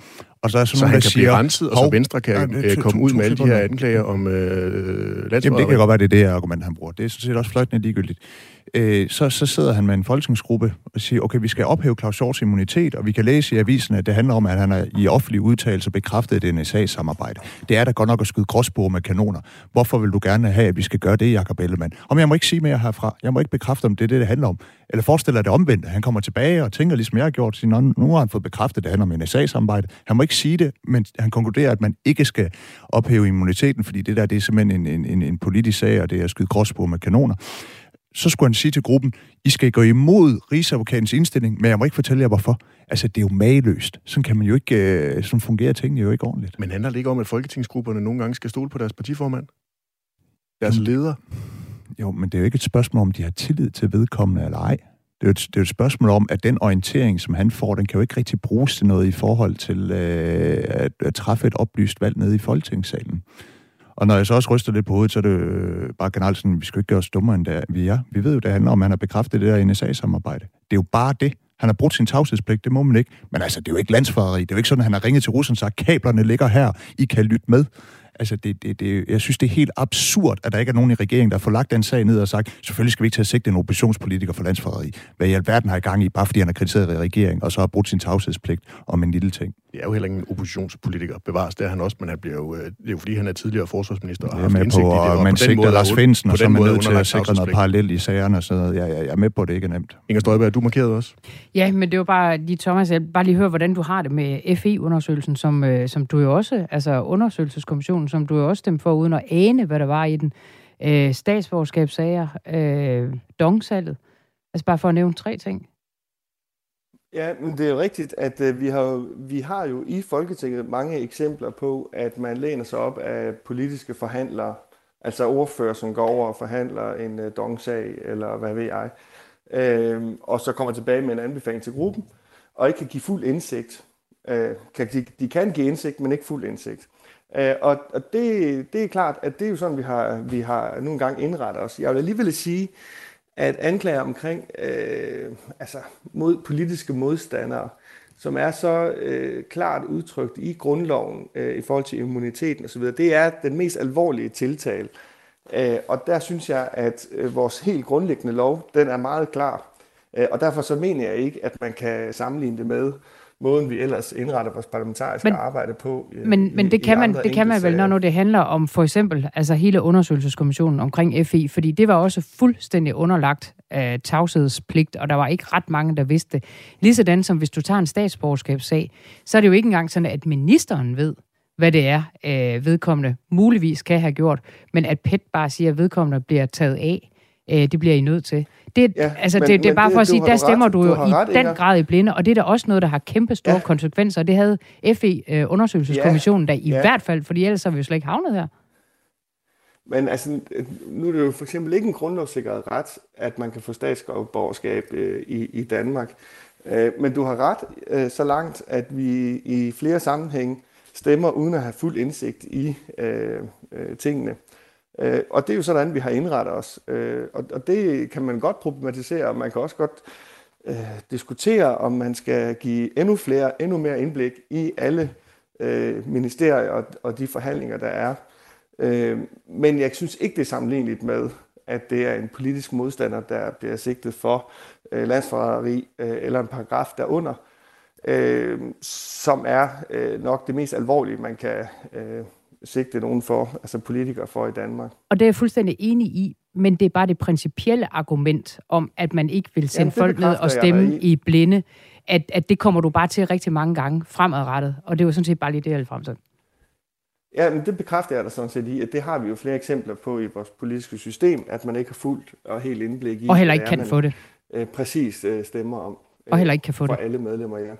Og så er sådan Så nogen, han kan siger, blive renset, og så "Hov, Venstre kan er øh, komme ud med alle de her anklager om øh, Jamen, det kan godt være, det er det argument, han bruger. Det er sådan set også fløjtende ligegyldigt. Øh, så, så sidder han med en folketingsgruppe og siger, okay, vi skal ophæve Claus Hjorts immunitet, og vi kan læse i avisen, at det handler om, at han er i offentlig udtalelse bekræftet et NSA-samarbejde. Det er da godt nok at skyde gråsbord med kanoner. Hvorfor vil du gerne have, at vi skal gøre det, Jacob Ellemann? Om jeg må ikke sige mere herfra. Jeg må ikke bekræfte, om det er det, det handler om. Eller forestiller det omvendt, han kommer tilbage og tænker, ligesom jeg har gjort, siger, "Nå, nu har han fået bekræftet, at det handler om NSA-samarbejde. Han må ikke sige det, men han konkluderer, at man ikke skal ophæve immuniteten, fordi det der, det er simpelthen en, en, en, en politisk sag, og det er at skyde gråsbord med kanoner så skulle han sige til gruppen, I skal gå imod rigsadvokatens indstilling, men jeg må ikke fortælle jer hvorfor. Altså, det er jo mageløst. Sådan kan man jo ikke, øh, sådan fungerer tingene jo ikke ordentligt. Men handler det ikke om, at folketingsgrupperne nogle gange skal stole på deres partiformand? Deres leder? Jo, men det er jo ikke et spørgsmål om, de har tillid til vedkommende eller ej. Det er, jo et, det er et spørgsmål om, at den orientering, som han får, den kan jo ikke rigtig bruges til noget i forhold til øh, at, at træffe et oplyst valg nede i Folketingssalen. Og når jeg så også ryster lidt på hovedet, så er det øh, bare generelt sådan, vi skal ikke gøre os dummere, end det er, vi er. Vi ved jo, det handler om, at han har bekræftet det der NSA-samarbejde. Det er jo bare det. Han har brugt sin tavshedspligt, det må man ikke. Men altså, det er jo ikke landsforræderi. Det er jo ikke sådan, at han har ringet til Rusland og sagt, kablerne ligger her, I kan lytte med. Altså, det, det, det, jeg synes, det er helt absurd, at der ikke er nogen i regeringen, der har lagt den sag ned og sagt, selvfølgelig skal vi ikke tage sigte en oppositionspolitiker for landsforræderi. Hvad i alverden har i gang i, bare fordi han har kritiseret regeringen, og så har brugt sin tavshedspligt om en lille ting. Det er jo heller ingen oppositionspolitiker. Bevares, det er han også, men han bliver jo, det er jo fordi, han er tidligere forsvarsminister. Og har haft indsigt på, i det, og man sigter Lars Finsen, og så er man nødt til at sikre noget parallelt i sagerne. Så jeg, jeg, jeg er med på, at det ikke er nemt. Inger Støjberg, du markerede også. Ja, men det var bare lige, Thomas, jeg bare lige høre, hvordan du har det med FE-undersøgelsen, som, øh, som du jo også, altså undersøgelseskommissionen, som du jo også stemte for, uden at ane, hvad der var i den. Øh, statsborgerskabssager, øh, dongsalget. Altså bare for at nævne tre ting. Ja, men det er jo rigtigt, at øh, vi, har, vi har jo i Folketinget mange eksempler på, at man læner sig op af politiske forhandlere, altså ordfører, som går over og forhandler en øh, dongsag, eller hvad ved jeg, øh, og så kommer tilbage med en anbefaling til gruppen, og ikke kan give fuld indsigt. Øh, kan, de, de kan give indsigt, men ikke fuld indsigt. Øh, og og det, det er klart, at det er jo sådan, vi har, vi har nu engang indrettet os. Jeg vil alligevel sige, at anklager omkring øh, altså mod politiske modstandere, som er så øh, klart udtrykt i grundloven øh, i forhold til immuniteten osv., det er den mest alvorlige tiltale. Øh, og der synes jeg, at øh, vores helt grundlæggende lov, den er meget klar. Øh, og derfor så mener jeg ikke, at man kan sammenligne det med måden, vi ellers indretter vores parlamentariske men, arbejde på. I, men, men det kan man, det kan man vel, når nu det handler om for eksempel altså hele undersøgelseskommissionen omkring FI, fordi det var også fuldstændig underlagt af tavshedspligt, og der var ikke ret mange, der vidste det. Ligesådan som hvis du tager en statsborgerskabssag, så er det jo ikke engang sådan, at ministeren ved, hvad det er, øh, vedkommende muligvis kan have gjort, men at PET bare siger, at vedkommende bliver taget af. Øh, det bliver I nødt til. Det, ja, altså, men, det, det er bare det, for at sige, der stemmer ret, du jo du i ret, den grad i blinde, og det er da også noget, der har kæmpe store ja. konsekvenser, det havde FE-undersøgelseskommissionen ja, da i ja. hvert fald, fordi ellers har vi jo slet ikke havnet her. Men altså, nu er det jo for eksempel ikke en grundlovssikret ret, at man kan få statsborgerskab øh, i, i Danmark. Øh, men du har ret øh, så langt, at vi i flere sammenhæng stemmer uden at have fuld indsigt i øh, øh, tingene. Øh, og det er jo sådan, vi har indrettet os. Øh, og, og det kan man godt problematisere, og man kan også godt øh, diskutere, om man skal give endnu flere, endnu mere indblik i alle øh, ministerier og, og de forhandlinger, der er. Øh, men jeg synes ikke, det er sammenligneligt med, at det er en politisk modstander, der bliver sigtet for øh, landsforræderi øh, eller en paragraf derunder, øh, som er øh, nok det mest alvorlige, man kan øh, sigte nogen for, altså politikere for i Danmark. Og det er jeg fuldstændig enig i, men det er bare det principielle argument om, at man ikke vil sende Jamen, folk ned og stemme i. blinde, at, at det kommer du bare til rigtig mange gange fremadrettet, og det er jo sådan set bare lige det, jeg vil frem til. Ja, men det bekræfter jeg da sådan set i, at det har vi jo flere eksempler på i vores politiske system, at man ikke har fuldt og helt indblik i. Og heller ikke kan man, få det. Øh, præcis øh, stemmer om. Øh, og heller ikke kan få for det. alle medlemmer, ja.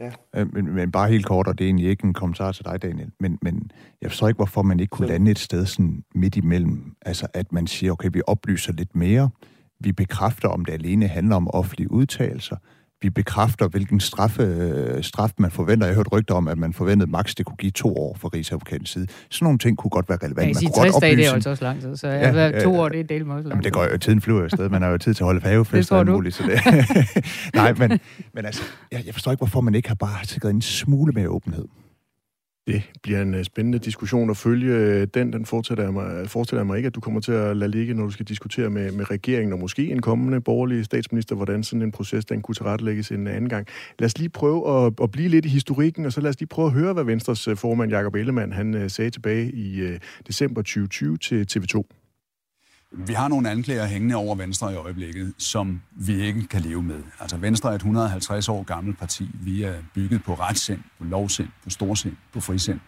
Ja. Øh, men, men bare helt kort, og det er egentlig ikke en kommentar til dig, Daniel, men, men jeg forstår ikke, hvorfor man ikke kunne lande et sted sådan midt imellem. Altså, at man siger, okay, vi oplyser lidt mere, vi bekræfter, om det alene handler om offentlige udtalelser, vi bekræfter, hvilken straffe, øh, straf man forventer. Jeg har hørt rygter om, at man forventede maks, det kunne give to år fra Rigsadvokatens side. Sådan nogle ting kunne godt være relevant. Ja, man kunne 60 godt dage, det er altså også lang tid, så ja, ja, to år, det er del med også lang Jamen, det går jo, tiden flyver jo sted. Man har jo tid til at holde fagefest og muligt. Så det. Nej, men, men altså, jeg, jeg forstår ikke, hvorfor man ikke har bare sikret en smule mere åbenhed. Det bliver en øh, spændende diskussion at følge. Den, den fortæller jeg, mig, fortæller jeg mig ikke, at du kommer til at lade ligge, når du skal diskutere med, med regeringen og måske en kommende borgerlig statsminister, hvordan sådan en proces, den kunne tilrettelægges en anden gang. Lad os lige prøve at, at blive lidt i historikken, og så lad os lige prøve at høre, hvad Venstres øh, formand Jakob Ellemann han øh, sagde tilbage i december 2020 til TV2. Vi har nogle anklager hængende over Venstre i øjeblikket, som vi ikke kan leve med. Altså Venstre er et 150 år gammelt parti. Vi er bygget på retssind, på lovsind, på storsind, på frisind.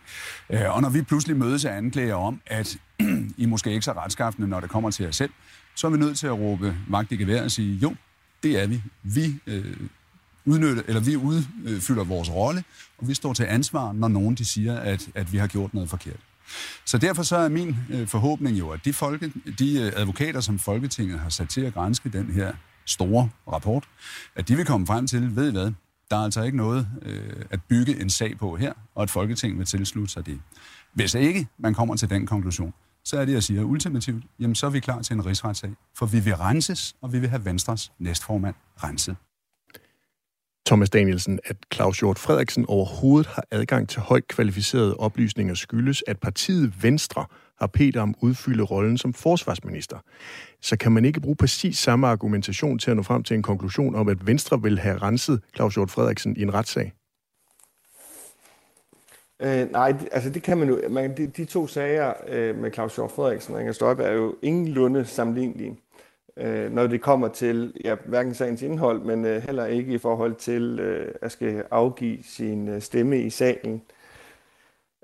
Øh, og når vi pludselig mødes af anklager om, at I måske ikke så retskaffende, når det kommer til jer selv, så er vi nødt til at råbe magt i gevær og sige, jo, det er vi. Vi øh, udnytter, eller vi udfylder vores rolle, og vi står til ansvar, når nogen de siger, at, at vi har gjort noget forkert. Så derfor så er min øh, forhåbning jo, at de, folke, de øh, advokater, som Folketinget har sat til at grænske den her store rapport, at de vil komme frem til, ved I hvad, der er altså ikke noget øh, at bygge en sag på her, og at Folketinget vil tilslutte sig det. Hvis ikke man kommer til den konklusion, så er det, jeg siger ultimativt, jamen så er vi klar til en rigsretssag, for vi vil renses, og vi vil have Venstres næstformand renset. Thomas Danielsen, at Claus Hjort Frederiksen overhovedet har adgang til højt kvalificerede oplysninger skyldes, at partiet Venstre har Peter om udfylde rollen som forsvarsminister. Så kan man ikke bruge præcis samme argumentation til at nå frem til en konklusion om, at Venstre vil have renset Claus Hjort Frederiksen i en retssag? Øh, nej, altså det kan man jo. Man, de, de to sager øh, med Claus Hjort Frederiksen og Inger Støjberg er jo ingenlunde sammenlignelige øh, når det kommer til ja, hverken sagens indhold, men øh, heller ikke i forhold til øh, at skal afgive sin øh, stemme i salen.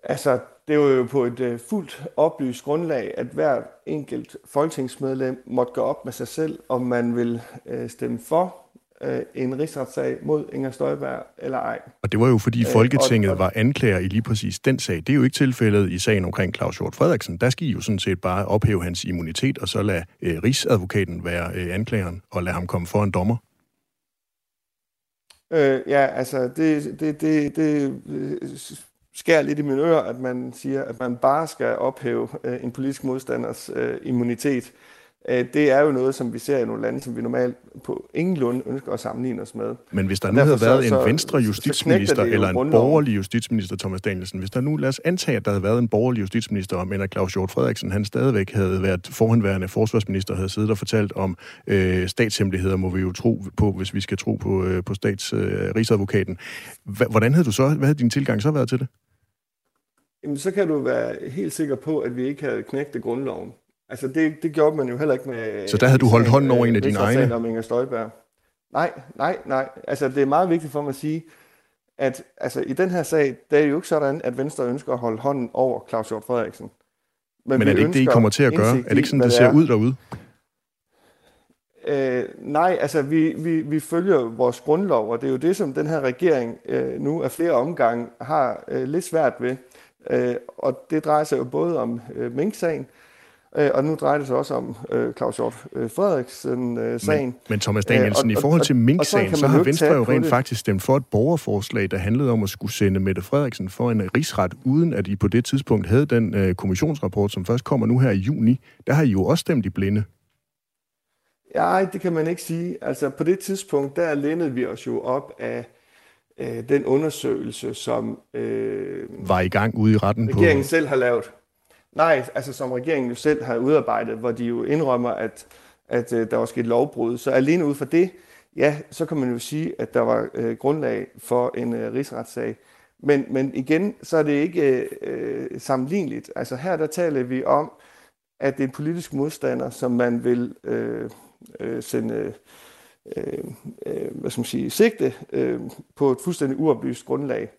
Altså, det var jo på et øh, fuldt oplyst grundlag, at hver enkelt folketingsmedlem måtte gå op med sig selv, om man vil øh, stemme for øh, en rigsretssag mod Inger Støjberg eller ej. Og det var jo fordi øh, Folketinget og, var anklager i lige præcis den sag. Det er jo ikke tilfældet i sagen omkring Claus Hjort Frederiksen. Der skal I jo sådan set bare ophæve hans immunitet, og så lade øh, rigsadvokaten være øh, anklageren, og lade ham komme for en dommer. Øh, ja, altså det, det, det, det øh, skærer lidt i min øre, at man siger, at man bare skal ophæve øh, en politisk modstanders øh, immunitet. Øh, det er jo noget, som vi ser i nogle lande, som vi normalt på ingen lund ønsker at sammenligne os med. Men hvis der nu havde været så, en venstre justitsminister eller en borgerlig justitsminister, Thomas Danielsen, hvis der nu, lad os antage, at der havde været en borgerlig justitsminister, men at Claus Hjort Frederiksen, han stadigvæk havde været forhenværende forsvarsminister, havde siddet og fortalt om øh, statshemmeligheder, må vi jo tro på, hvis vi skal tro på, øh, på statsrigsadvokaten. Øh, Hvordan havde du så, hvad havde din tilgang så været til det? Jamen, så kan du være helt sikker på, at vi ikke havde knægtet grundloven. Altså, det, det gjorde man jo heller ikke med... Så der havde du holdt hånden over en af dine egne? om Inger Støjberg. Nej, nej, nej. Altså, det er meget vigtigt for mig at sige, at altså, i den her sag, det er jo ikke sådan, at Venstre ønsker at holde hånden over Claus Hjort Frederiksen. Men, Men er det ikke det, I kommer til at gøre? Er det ikke sådan, det ser ud derude? Øh, nej, altså vi, vi, vi følger vores grundlov, og det er jo det, som den her regering øh, nu af flere omgange har øh, lidt svært ved. Øh, og det drejer sig jo både om øh, Mink-sagen, Øh, og nu drejer det sig også om øh, Claus Hjort øh, Frederiksen-sagen. Men, men Thomas Danielsen, øh, og, i forhold til Mink-sagen, så, så har Venstre jo rent faktisk stemt for et borgerforslag, der handlede om at skulle sende Mette Frederiksen for en rigsret, uden at I på det tidspunkt havde den øh, kommissionsrapport, som først kommer nu her i juni. Der har I jo også stemt i blinde. Ja, det kan man ikke sige. Altså på det tidspunkt, der lænede vi os jo op af øh, den undersøgelse, som øh, var i gang ude i retten regeringen på... selv har lavet. Nej, altså som regeringen jo selv har udarbejdet, hvor de jo indrømmer, at, at øh, der var sket lovbrud. Så alene ud fra det, ja, så kan man jo sige, at der var øh, grundlag for en øh, rigsretssag. Men, men igen, så er det ikke øh, sammenligneligt. Altså her der taler vi om, at det er en politisk modstander, som man vil øh, øh, sende øh, øh hvad skal man sige, sigte øh, på et fuldstændig uoplyst grundlag.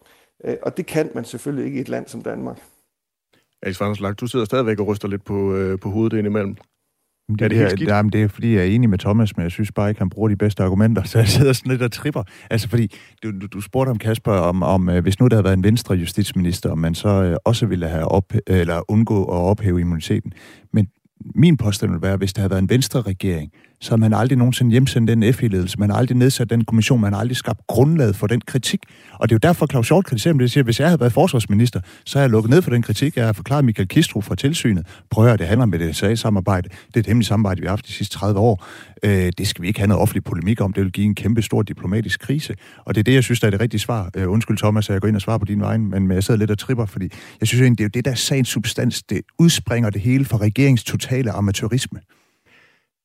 Øh, og det kan man selvfølgelig ikke i et land som Danmark. Alex Vanderslag, du sidder stadigvæk og ryster lidt på, øh, på hovedet indimellem. Det, er det, helt skidt? Jamen, det er, fordi jeg er enig med Thomas, men jeg synes bare ikke, han bruger de bedste argumenter, så jeg sidder sådan lidt og tripper. Altså, fordi du, du, du spurgte om, Kasper, om, om øh, hvis nu der havde været en venstre justitsminister, om man så øh, også ville have op, eller undgå at ophæve immuniteten. Men min påstand vil være, hvis der havde været en venstre regering, så har man aldrig nogensinde hjemsendt den FI-ledelse. Man har aldrig nedsat den kommission. Man har aldrig skabt grundlaget for den kritik. Og det er jo derfor, Claus Hjort kritiserer mig. Det siger, hvis jeg havde været forsvarsminister, så havde jeg lukket ned for den kritik. Jeg har forklaret Michael Kistro fra tilsynet. Prøv at høre, det handler om et DSA-samarbejde. Det er et hemmeligt samarbejde, vi har haft de sidste 30 år. Øh, det skal vi ikke have noget offentlig polemik om. Det vil give en kæmpe stor diplomatisk krise. Og det er det, jeg synes, der er det rigtige svar. Øh, undskyld, Thomas, at jeg går ind og svarer på din vegne, men jeg sidder lidt og tripper, fordi jeg synes egentlig, det er jo det der sagens substans. Det udspringer det hele fra regeringens totale amatørisme.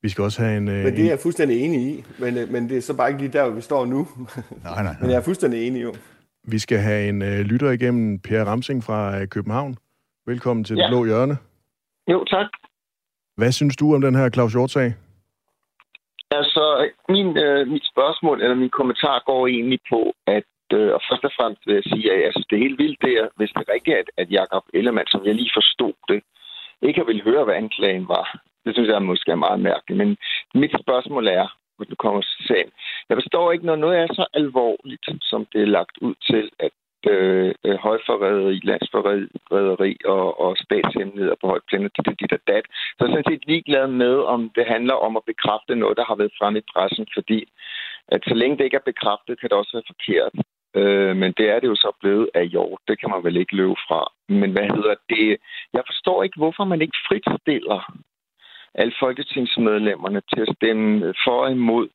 Vi skal også have en... Øh, men det er jeg fuldstændig enig i, men, øh, men det er så bare ikke lige der, hvor vi står nu. nej, nej, nej. Men jeg er fuldstændig enig jo. Vi skal have en uh, lytter igennem, Per Ramsing fra uh, København. Velkommen til ja. Det Blå Hjørne. Jo, tak. Hvad synes du om den her Claus Hjort-sag? Altså, min, øh, mit spørgsmål eller min kommentar går egentlig på, at øh, og først og fremmest vil jeg sige, at jeg synes, det er helt vildt, det, hvis det er rigtigt, at, at Jacob Ellemann, som jeg lige forstod det, ikke har ville høre, hvad anklagen var. Det synes jeg måske er meget mærkeligt. Men mit spørgsmål er, hvis du kommer til sagen. Jeg forstår ikke, når noget er så alvorligt, som det er lagt ud til, at øh, øh højforræderi, landsforræderi og, og statshemmeligheder på højt plan, dit, dit og dat. Så er sådan set ligeglad med, om det handler om at bekræfte noget, der har været frem i pressen, fordi at så længe det ikke er bekræftet, kan det også være forkert. Øh, men det er det jo så blevet af jord. Det kan man vel ikke løbe fra. Men hvad hedder det? Jeg forstår ikke, hvorfor man ikke fritstiller alle folketingsmedlemmerne til at stemme for og imod.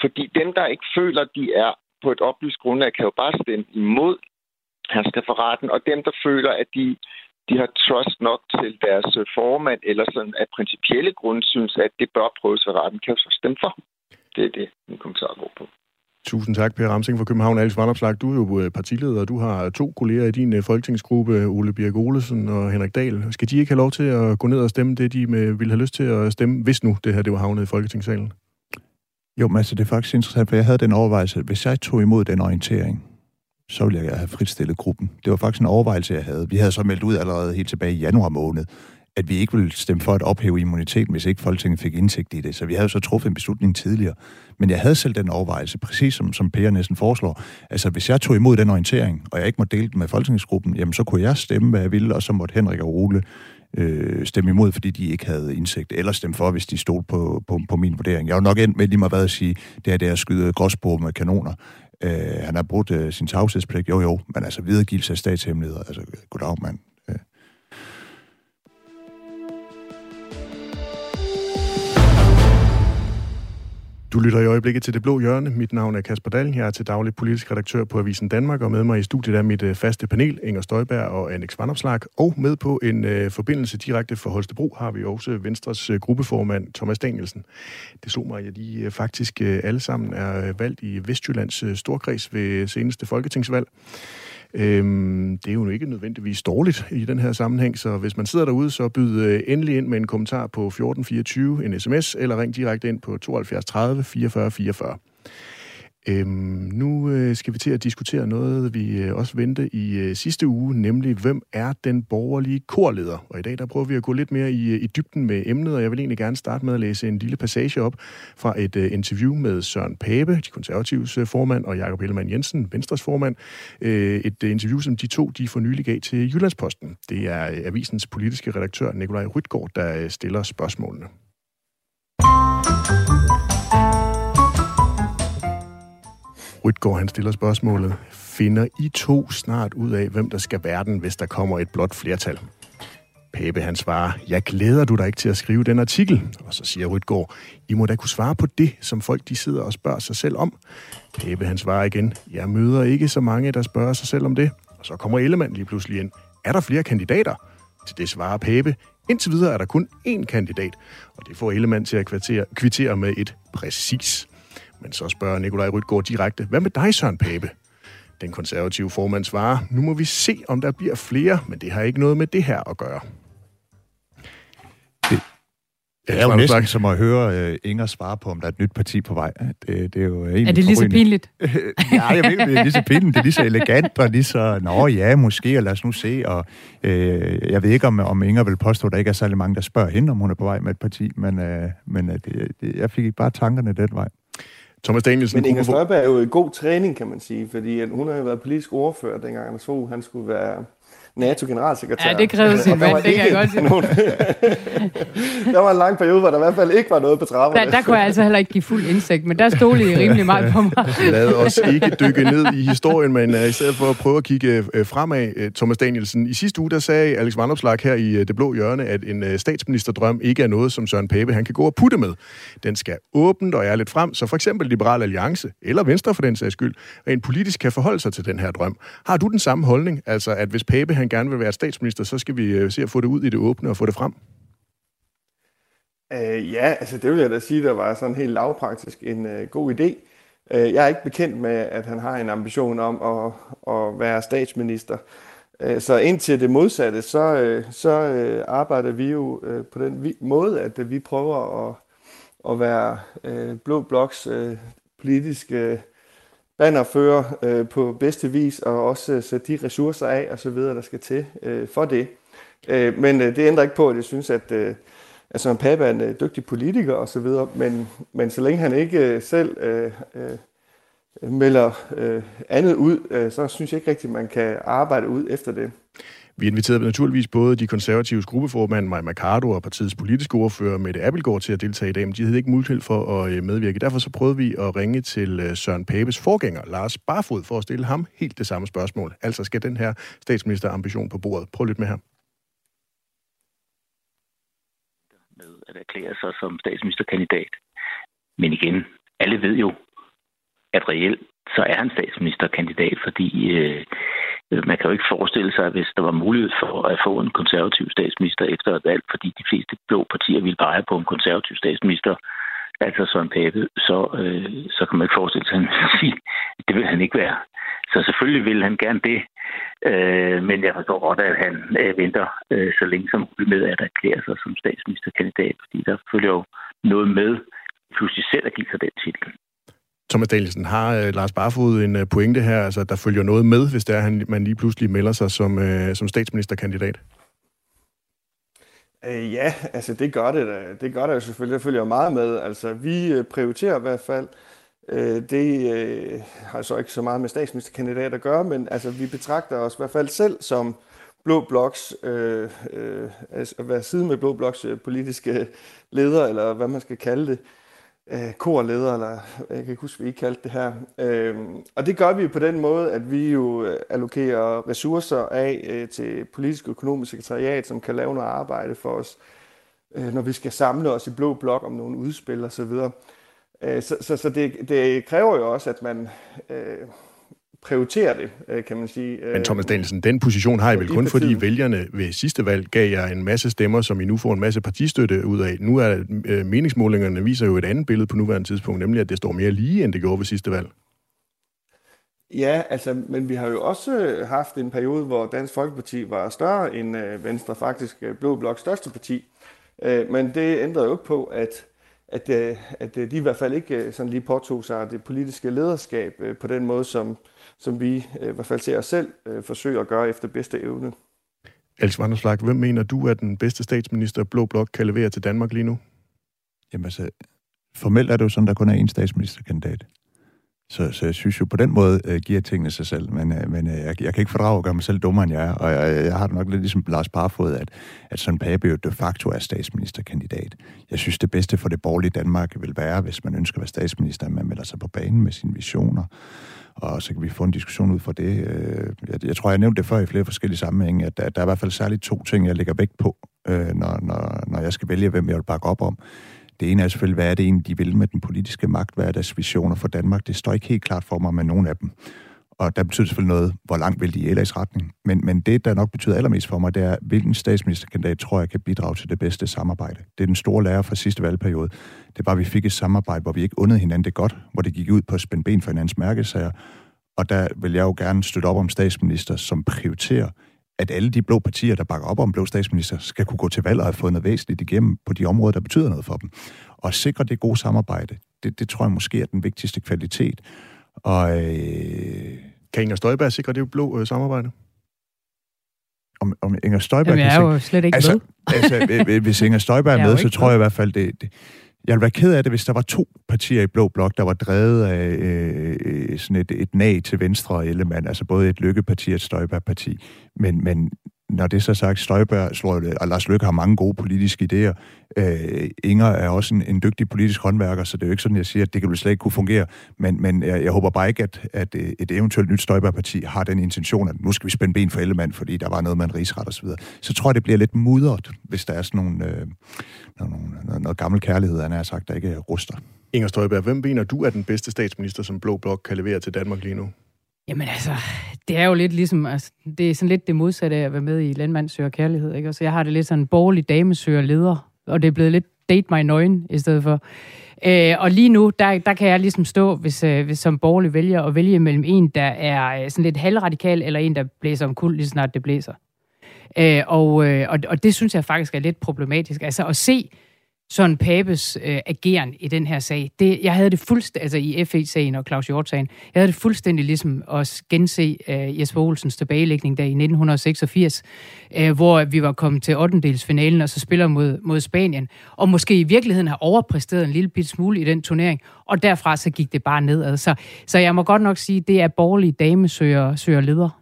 Fordi dem, der ikke føler, de er på et oplyst grundlag, kan jo bare stemme imod retten. og dem, der føler, at de, de har trust nok til deres øh, formand, eller sådan af principielle grunde synes, at det bør prøves ved retten, kan jo så stemme for. Det er det, min kommentar går på. Tusind tak, Per Ramsing fra København. Alex Vandopslag, du er jo øh, partileder, og du har to kolleger i din øh, folketingsgruppe, Ole Birk Olesen og Henrik Dahl. Skal de ikke have lov til at gå ned og stemme det, de øh, ville have lyst til at stemme, hvis nu det her det var havnet i Folketingssalen? Jo, men altså, det er faktisk interessant, for jeg havde den overvejelse, hvis jeg tog imod den orientering, så ville jeg have fritstillet gruppen. Det var faktisk en overvejelse, jeg havde. Vi havde så meldt ud allerede helt tilbage i januar måned, at vi ikke ville stemme for at ophæve immuniteten, hvis ikke Folketinget fik indsigt i det. Så vi havde så truffet en beslutning tidligere. Men jeg havde selv den overvejelse, præcis som, som Per næsten foreslår. Altså, hvis jeg tog imod den orientering, og jeg ikke må dele den med Folketingsgruppen, jamen så kunne jeg stemme, hvad jeg ville, og så måtte Henrik og Ole øh, stemme imod, fordi de ikke havde indsigt, eller stemme for, hvis de stod på, på, på min vurdering. Jeg var nok endt med lige meget hvad at sige, det er det at skyde gråsbord med kanoner. Øh, han har brugt øh, sin tavshedspligt, jo jo, men altså videregivelse af statshemmeligheder, altså goddag mand, Du lytter i øjeblikket til Det Blå Hjørne. Mit navn er Kasper Dahl. Jeg er til daglig politisk redaktør på Avisen Danmark, og med mig i studiet er mit øh, faste panel, Inger Støjberg og Annex Vandopslag. Og med på en øh, forbindelse direkte fra Holstebro har vi også Venstres øh, gruppeformand, Thomas Danielsen. Det slog mig, at de øh, faktisk øh, alle sammen er øh, valgt i Vestjyllands øh, storkreds ved seneste folketingsvalg. Øhm, det er jo ikke nødvendigvis dårligt i den her sammenhæng, så hvis man sidder derude, så byd øh, endelig ind med en kommentar på 1424, en sms, eller ring direkte ind på 72 30 44 44. Øhm, nu øh, skal vi til at diskutere noget, vi øh, også vendte i øh, sidste uge, nemlig hvem er den borgerlige korleder? Og i dag der prøver vi at gå lidt mere i, øh, i dybden med emnet, og jeg vil egentlig gerne starte med at læse en lille passage op fra et øh, interview med Søren Pape, de konservatives øh, formand, og Jakob Ellemann Jensen, Venstres formand. Øh, et øh, interview, som de to de for nylig gav til Jyllandsposten. Det er øh, avisens politiske redaktør Nikolaj Rytgaard, der øh, stiller spørgsmålene. Rytgaard, han stiller spørgsmålet. Finder I to snart ud af, hvem der skal være den, hvis der kommer et blot flertal? Pape han svarer, jeg glæder du dig ikke til at skrive den artikel. Og så siger Rytgaard, I må da kunne svare på det, som folk de sidder og spørger sig selv om. Pape han svarer igen, jeg møder ikke så mange, der spørger sig selv om det. Og så kommer Ellemann lige pludselig ind. Er der flere kandidater? Til det svarer Pape, indtil videre er der kun én kandidat. Og det får Ellemann til at kvittere, kvittere med et præcis. Men så spørger Nikolaj Rytgaard direkte, hvad med dig, Søren Pape? Den konservative formand svarer, nu må vi se, om der bliver flere, men det har ikke noget med det her at gøre. Det er jo næsten som at høre uh, Inger svare på, om der er et nyt parti på vej. Det, det er jo Er det lige så pinligt? ja, jeg ved, det er lige så pinligt. Det er lige så elegant, og lige så, nå ja, måske, og lad os nu se. Og, uh, jeg ved ikke, om, om Inger vil påstå, at der ikke er særlig mange, der spørger hende, om hun er på vej med et parti, men, uh, men uh, det, det, jeg fik ikke bare tankerne den vej. Thomas Danielsen... Men Inger Støjberg er jo i god træning, kan man sige, fordi at hun har jo været politisk ordfører, dengang Anders Fogh, han skulle være NATO-generalsekretær. Ja, det krævede sin mand, det kan jeg godt sige. Nogen... der var en lang periode, hvor der i hvert fald ikke var noget på trapperne. Der, der kunne jeg altså heller ikke give fuld indsigt, men der stod I rimelig meget på mig. Lad os ikke dykke ned i historien, men uh, i stedet for at prøve at kigge uh, fremad, uh, Thomas Danielsen. I sidste uge, der sagde Alex Vandopslag her i uh, Det Blå Hjørne, at en uh, statsministerdrøm ikke er noget, som Søren Pape han kan gå og putte med. Den skal åbent og ærligt frem, så for eksempel Liberal Alliance, eller Venstre for den sags skyld, rent politisk kan forholde sig til den her drøm. Har du den samme holdning, altså at hvis Pape han gerne vil være statsminister, så skal vi øh, se at få det ud i det åbne og få det frem? Øh, ja, altså det vil jeg da sige, der var sådan helt lavpraktisk en øh, god idé. Øh, jeg er ikke bekendt med, at han har en ambition om at, at være statsminister. Øh, så indtil det modsatte, så, øh, så øh, arbejder vi jo øh, på den vi- måde, at øh, vi prøver at, at være øh, Blå Bloks øh, politiske bannerfører øh, på bedste vis, og også øh, sætte de ressourcer af og så videre, der skal til øh, for det. Øh, men øh, det ændrer ikke på, at jeg synes, at, øh, at Søren Pape er en øh, dygtig politiker og så videre, men, men så længe han ikke øh, selv øh, øh, melder øh, andet ud, øh, så synes jeg ikke rigtigt, at man kan arbejde ud efter det. Vi inviterede naturligvis både de konservatives gruppeformand Maja Mercado og partiets politiske ordfører Mette Appelgaard, til at deltage i dag, men de havde ikke mulighed for at øh, medvirke. Derfor så prøvede vi at ringe til øh, Søren Papes forgænger, Lars Barfod, for at stille ham helt det samme spørgsmål. Altså skal den her statsministerambition på bordet? Prøv lidt med her. Med at erklære sig som statsministerkandidat. Men igen, alle ved jo, at reelt så er han statsministerkandidat, fordi øh, Øh, man kan jo ikke forestille sig, hvis der var mulighed for at få en konservativ statsminister efter et valg, fordi de fleste blå partier ville pege på en konservativ statsminister, altså Søren Pape, så, øh, så kan man ikke forestille sig, at han sige, det vil han ikke være. Så selvfølgelig vil han gerne det, øh, men jeg forstår godt, at han øh, venter øh, så længe som muligt med at erklære sig som statsministerkandidat, fordi der følger jo noget med pludselig selv at give sig den titel. Thomas Danielsen, har øh, Lars Barfod en øh, pointe her, altså der følger noget med, hvis det er, han, man lige pludselig melder sig som, øh, som statsministerkandidat? Øh, ja, altså det gør det da. Det gør det jo selvfølgelig. Det følger jo meget med. Altså vi øh, prioriterer i hvert fald. Øh, det øh, har så ikke så meget med statsministerkandidat at gøre, men altså vi betragter os i hvert fald selv som Blå Bloks, øh, øh, altså at være side med Blå Bloks øh, politiske leder, eller hvad man skal kalde det øh, korleder, eller jeg kan ikke huske, hvad I kaldte det her. Øh, og det gør vi på den måde, at vi jo øh, allokerer ressourcer af øh, til politisk økonomisk sekretariat, som kan lave noget arbejde for os, øh, når vi skal samle os i blå blok om nogle udspil osv. Så, øh, så, så, så det, det kræver jo også, at man øh, prioritere det, øh, kan man sige. Men Thomas Danielsen, den position har I vel kun, fordi vælgerne ved sidste valg gav jer en masse stemmer, som I nu får en masse partistøtte ud af. Nu er øh, meningsmålingerne viser jo et andet billede på nuværende tidspunkt, nemlig at det står mere lige, end det gjorde ved sidste valg. Ja, altså, men vi har jo også haft en periode, hvor Dansk Folkeparti var større end øh, Venstre, faktisk Blå Blok største parti. men det ændrede jo ikke på, at at, at de i hvert fald ikke sådan lige påtog sig det politiske lederskab på den måde, som, som vi øh, i hvert fald ser os selv øh, forsøge at gøre efter bedste evne. Alex Vanderslag, hvem mener du er den bedste statsminister, Blå Blok kan levere til Danmark lige nu? Jamen altså, formelt er det jo sådan, der kun er én statsministerkandidat. Så, så jeg synes jo, på den måde øh, giver tingene sig selv, men, øh, men øh, jeg, jeg kan ikke fordrage at gøre mig selv dummere, end jeg er, og jeg, jeg har det nok lidt ligesom Lars Barfod, at, at sådan Pape jo de facto er statsministerkandidat. Jeg synes, det bedste for det borgerlige Danmark vil være, hvis man ønsker at være statsminister, at man melder sig på banen med sine visioner, og så kan vi få en diskussion ud fra det. Øh, jeg, jeg tror, jeg nævnte det før i flere forskellige sammenhænge, at der, der er i hvert fald særligt to ting, jeg lægger vægt på, øh, når, når, når jeg skal vælge, hvem jeg vil bakke op om. Det ene er selvfølgelig, hvad er det egentlig, de vil med den politiske magt? Hvad er deres visioner for Danmark? Det står ikke helt klart for mig med nogen af dem. Og der betyder selvfølgelig noget, hvor langt vil de i LA's retning. Men, men det, der nok betyder allermest for mig, det er, hvilken statsministerkandidat tror jeg kan bidrage til det bedste samarbejde. Det er den store lærer fra sidste valgperiode. Det var, at vi fik et samarbejde, hvor vi ikke undede hinanden det godt, hvor det gik ud på at spænde ben for hinandens mærkesager. Og der vil jeg jo gerne støtte op om statsminister, som prioriterer, at alle de blå partier, der bakker op om blå statsminister, skal kunne gå til valg og have fået noget væsentligt igennem på de områder, der betyder noget for dem. Og sikre det gode samarbejde, det, det tror jeg måske er den vigtigste kvalitet. Og øh, kan Inger Støjberg sikre det blå øh, samarbejde? Om, om Inger Støjberg Jamen, jeg er jo slet ikke altså, med. altså, hvis Inger Støjberg er med, så tror jeg i hvert fald, det, det, jeg ville være ked af det, hvis der var to partier i Blå Blok, der var drevet af øh, øh sådan et, et nag til venstre og Ellemann, altså både et Lykkeparti og et Støjbergparti. Men, men når det er så sagt, Støjberg slår, og Lars Løkke har mange gode politiske idéer. Øh, Inger er også en, en dygtig politisk håndværker, så det er jo ikke sådan, jeg siger, at det kan slet ikke kunne fungere. Men, men jeg, jeg håber bare ikke, at, at øh, et eventuelt nyt Støjberg-parti har den intention, at nu skal vi spænde ben for Ellemann, fordi der var noget med en rigsret osv. Så, så tror jeg, det bliver lidt mudret, hvis der er sådan nogle, øh, nogle, noget, noget gammel kærlighed, han har sagt, der ikke ruster. Inger Støjberg, hvem mener du er den bedste statsminister, som Blå Blok kan levere til Danmark lige nu? Jamen altså, det er jo lidt ligesom, altså, det er sådan lidt det modsatte af at være med i Landmand søger kærlighed, ikke? Og Så jeg har det lidt sådan borgerlig dame søger leder, og det er blevet lidt date my nøgen i stedet for. Øh, og lige nu, der, der kan jeg ligesom stå, hvis, øh, hvis som borgerlig vælger, at vælge mellem en, der er øh, sådan lidt halvradikal, eller en, der blæser om kul, lige snart det blæser. Øh, og, øh, og, og det synes jeg faktisk er lidt problematisk. Altså at se Søren Papes øh, ageren i den her sag. Det, jeg havde det fuldstændig, altså i FE-sagen og Claus Hjort-sagen, jeg havde det fuldstændig ligesom at gense øh, Jesper Olsens tilbagelægning der i 1986, øh, hvor vi var kommet til 8. finalen og så spiller mod, mod Spanien, og måske i virkeligheden har overpræsteret en lille bit smule i den turnering, og derfra så gik det bare nedad. Så, så jeg må godt nok sige, det er borgerlige damesøger søger leder.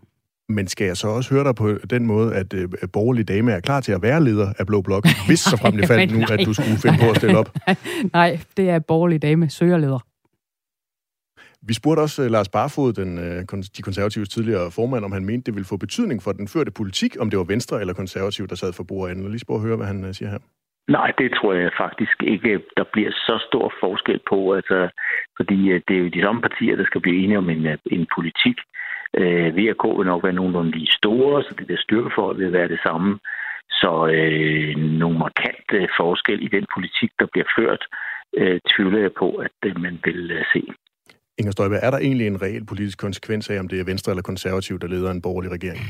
Men skal jeg så også høre dig på den måde, at øh, borgerlige dame er klar til at være leder af Blå Blok, hvis så frem det faldt nu, at du skulle finde på at stille op? nej, det er borgerlige dame, søgerleder. Vi spurgte også uh, Lars Barfod, den, uh, de konservatives tidligere formand, om han mente, det ville få betydning for den førte politik, om det var Venstre eller konservativ, der sad for bordenden. Lige spørge at høre, hvad han uh, siger her. Nej, det tror jeg faktisk ikke, der bliver så stor forskel på, altså, fordi det er jo de samme partier, der skal blive enige om en, en politik. Øh, VK vil nok være nogenlunde lige store, så det der styrkeforhold vil være det samme. Så øh, nogle markante forskel i den politik, der bliver ført, øh, tvivler jeg på, at øh, man vil øh, se. Inger Støjberg, er der egentlig en reel politisk konsekvens af, om det er Venstre eller Konservativ, der leder en borgerlig regering?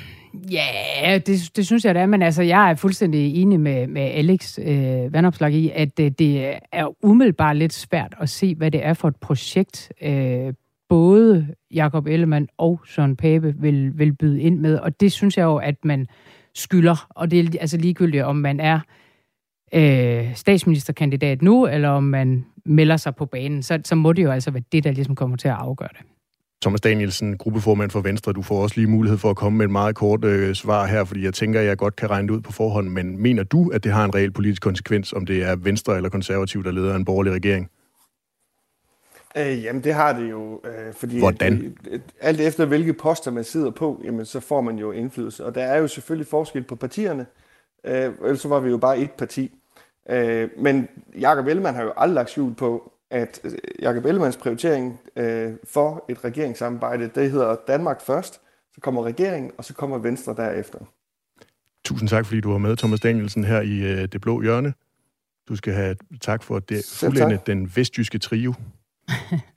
Ja, det, det synes jeg da, men altså, jeg er fuldstændig enig med, med Alex øh, Vandopslag i, at øh, det er umiddelbart lidt svært at se, hvad det er for et projekt, øh, både Jakob Ellemann og Søren Pape vil, vil byde ind med, og det synes jeg jo, at man skylder, og det er altså ligegyldigt, om man er øh, statsministerkandidat nu, eller om man melder sig på banen, så, så må det jo altså være det, der ligesom kommer til at afgøre det. Thomas Danielsen, gruppeformand for Venstre, du får også lige mulighed for at komme med et meget kort øh, svar her, fordi jeg tænker, at jeg godt kan regne det ud på forhånd, men mener du, at det har en reel politisk konsekvens, om det er Venstre eller Konservativ, der leder en borgerlig regering? Øh, jamen, det har det jo, øh, fordi Hvordan? At, alt efter hvilke poster man sidder på, jamen, så får man jo indflydelse. Og der er jo selvfølgelig forskel på partierne, øh, ellers så var vi jo bare et parti. Øh, men Jakob Ellemann har jo aldrig lagt skjul på, at øh, Jakob Ellemanns prioritering øh, for et regeringssamarbejde, det hedder Danmark først, så kommer regeringen, og så kommer Venstre derefter. Tusind tak, fordi du var med, Thomas Danielsen, her i øh, Det Blå Hjørne. Du skal have tak for det fuldende den vestjyske trio.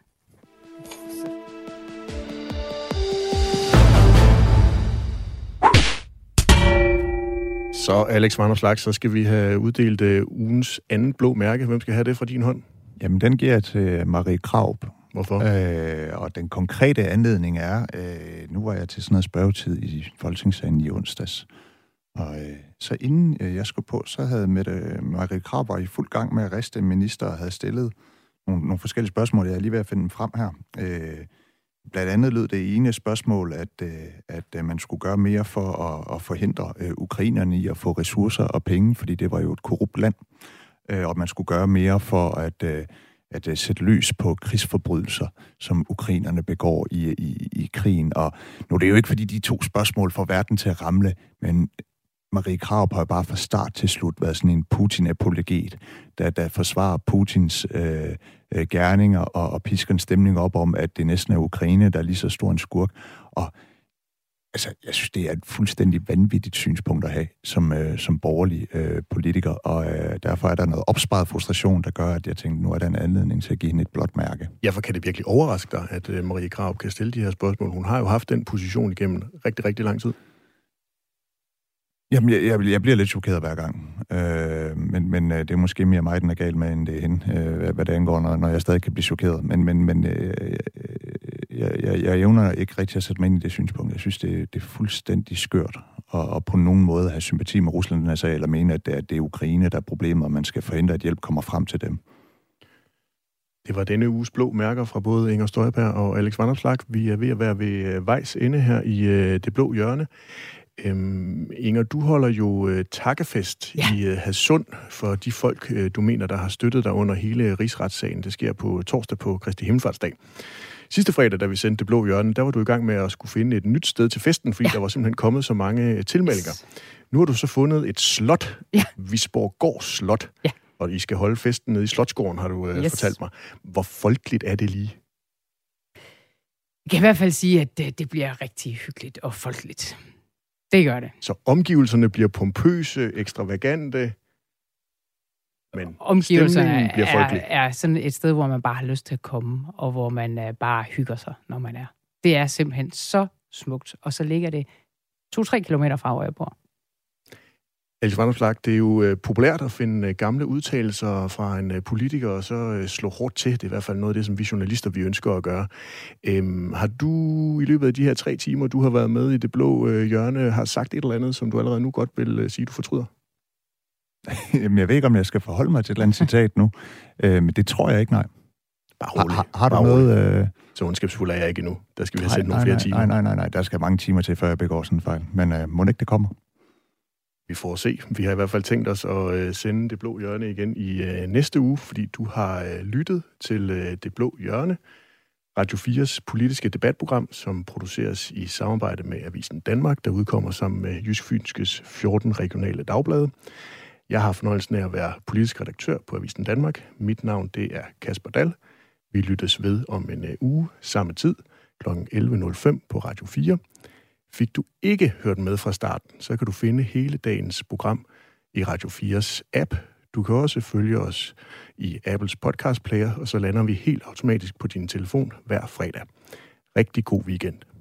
Så Alex Vanderslag, så skal vi have uddelt uh, ugens anden blå mærke. Hvem skal have det fra din hånd? Jamen, den giver jeg til Marie Kraup. Hvorfor? Øh, og den konkrete anledning er, øh, nu var jeg til sådan noget spørgetid i Folketingssalen i onsdags. Og øh, så inden øh, jeg skulle på, så havde Mette Marie Kraup var i fuld gang med at riste minister og havde stillet nogle, nogle forskellige spørgsmål. Jeg er lige ved at finde dem frem her. Øh, blandt andet lød det ene spørgsmål, at, øh, at øh, man skulle gøre mere for at, at forhindre øh, ukrainerne i at få ressourcer og penge, fordi det var jo et korrupt land. Øh, og man skulle gøre mere for at, øh, at øh, sætte lys på krigsforbrydelser, som ukrainerne begår i, i, i krigen. Og nu er det jo ikke, fordi de to spørgsmål får verden til at ramle, men Marie Kraup har bare fra start til slut været sådan en Putin-apologet, der, der forsvarer Putins øh, øh, gerninger og, og pisker en stemning op om, at det næsten er Ukraine, der er lige så stor en skurk. Og altså, jeg synes, det er et fuldstændig vanvittigt synspunkt at have som, øh, som borgerlig øh, politiker, og øh, derfor er der noget opsparet frustration, der gør, at jeg tænkte, nu er der en anledning til at give hende et blåt mærke. Ja, for kan det virkelig overraske dig, at øh, Marie Kraup kan stille de her spørgsmål? Hun har jo haft den position igennem rigtig, rigtig lang tid. Jamen, jeg, jeg, jeg bliver lidt chokeret hver gang. Øh, men men øh, det er måske mere mig, den er gal med, end det er hende, øh, hvad, hvad det angår, når, når jeg stadig kan blive chokeret. Men, men, men øh, øh jeg, jeg, jeg evner ikke rigtig at sætte mig ind i det synspunkt. Jeg synes, det, det er fuldstændig skørt og, at på nogen måde have sympati med Rusland den her sag, eller mene, at det, at det er Ukraine, der er problemet, og man skal forhindre, at hjælp kommer frem til dem. Det var denne uges blå mærker fra både Inger Støjberg og Alex Vanderslag. Vi er ved at være ved øh, vejs ende her i øh, det blå hjørne. Øhm, Inger, du holder jo øh, takkefest ja. i øh, Hadsund for de folk, øh, du mener, der har støttet dig under hele rigsretssagen. Det sker på torsdag på Kristi Himmelfartsdag. Sidste fredag, da vi sendte Det Blå Hjørne, der var du i gang med at skulle finde et nyt sted til festen, fordi ja. der var simpelthen kommet så mange øh, tilmeldinger. Yes. Nu har du så fundet et slot, ja. Visborg Slot, ja. og I skal holde festen nede i Slotsgården, har du øh, yes. fortalt mig. Hvor folkeligt er det lige? Jeg kan i hvert fald sige, at det, det bliver rigtig hyggeligt og folkeligt. Det gør det. Så omgivelserne bliver pompøse, ekstravagante, men omgivelserne bliver er, er sådan et sted, hvor man bare har lyst til at komme, og hvor man uh, bare hygger sig, når man er. Det er simpelthen så smukt, og så ligger det 2-3 kilometer fra, hvor jeg bor. Else Vanderslag, det er jo øh, populært at finde øh, gamle udtalelser fra en øh, politiker, og så slå hårdt til. Det er i hvert fald noget af det, som vi journalister vi ønsker at gøre. Øhm, har du i løbet af de her tre timer, du har været med i det blå hjørne, har sagt et eller andet, som du allerede nu godt vil sige, du fortryder? Jamen, jeg ved ikke, om jeg skal forholde mig til et eller andet citat nu, men det tror jeg ikke, nej. Bare rolig. Har, har du noget... Øh... Så ondskabsfuld er jeg ikke endnu. Der skal vi have Nej, sendt nogle nej, flere nej, timer. Nej, nej, nej, nej. Der skal mange timer til, før jeg begår sådan en fejl. Men øh, må ikke det kommer? Vi får se. Vi har i hvert fald tænkt os at øh, sende Det Blå Hjørne igen i øh, næste uge, fordi du har øh, lyttet til øh, Det Blå Hjørne, Radio 4's politiske debatprogram, som produceres i samarbejde med Avisen Danmark, der udkommer sammen med Jysk Fynskes 14 regionale dagblade. Jeg har fornøjelsen af at være politisk redaktør på Avisen Danmark. Mit navn det er Kasper Dal. Vi lyttes ved om en øh, uge, samme tid, kl. 11.05 på Radio 4. Fik du ikke hørt med fra starten, så kan du finde hele dagens program i Radio 4's app. Du kan også følge os i Apples podcast player, og så lander vi helt automatisk på din telefon hver fredag. Rigtig god weekend.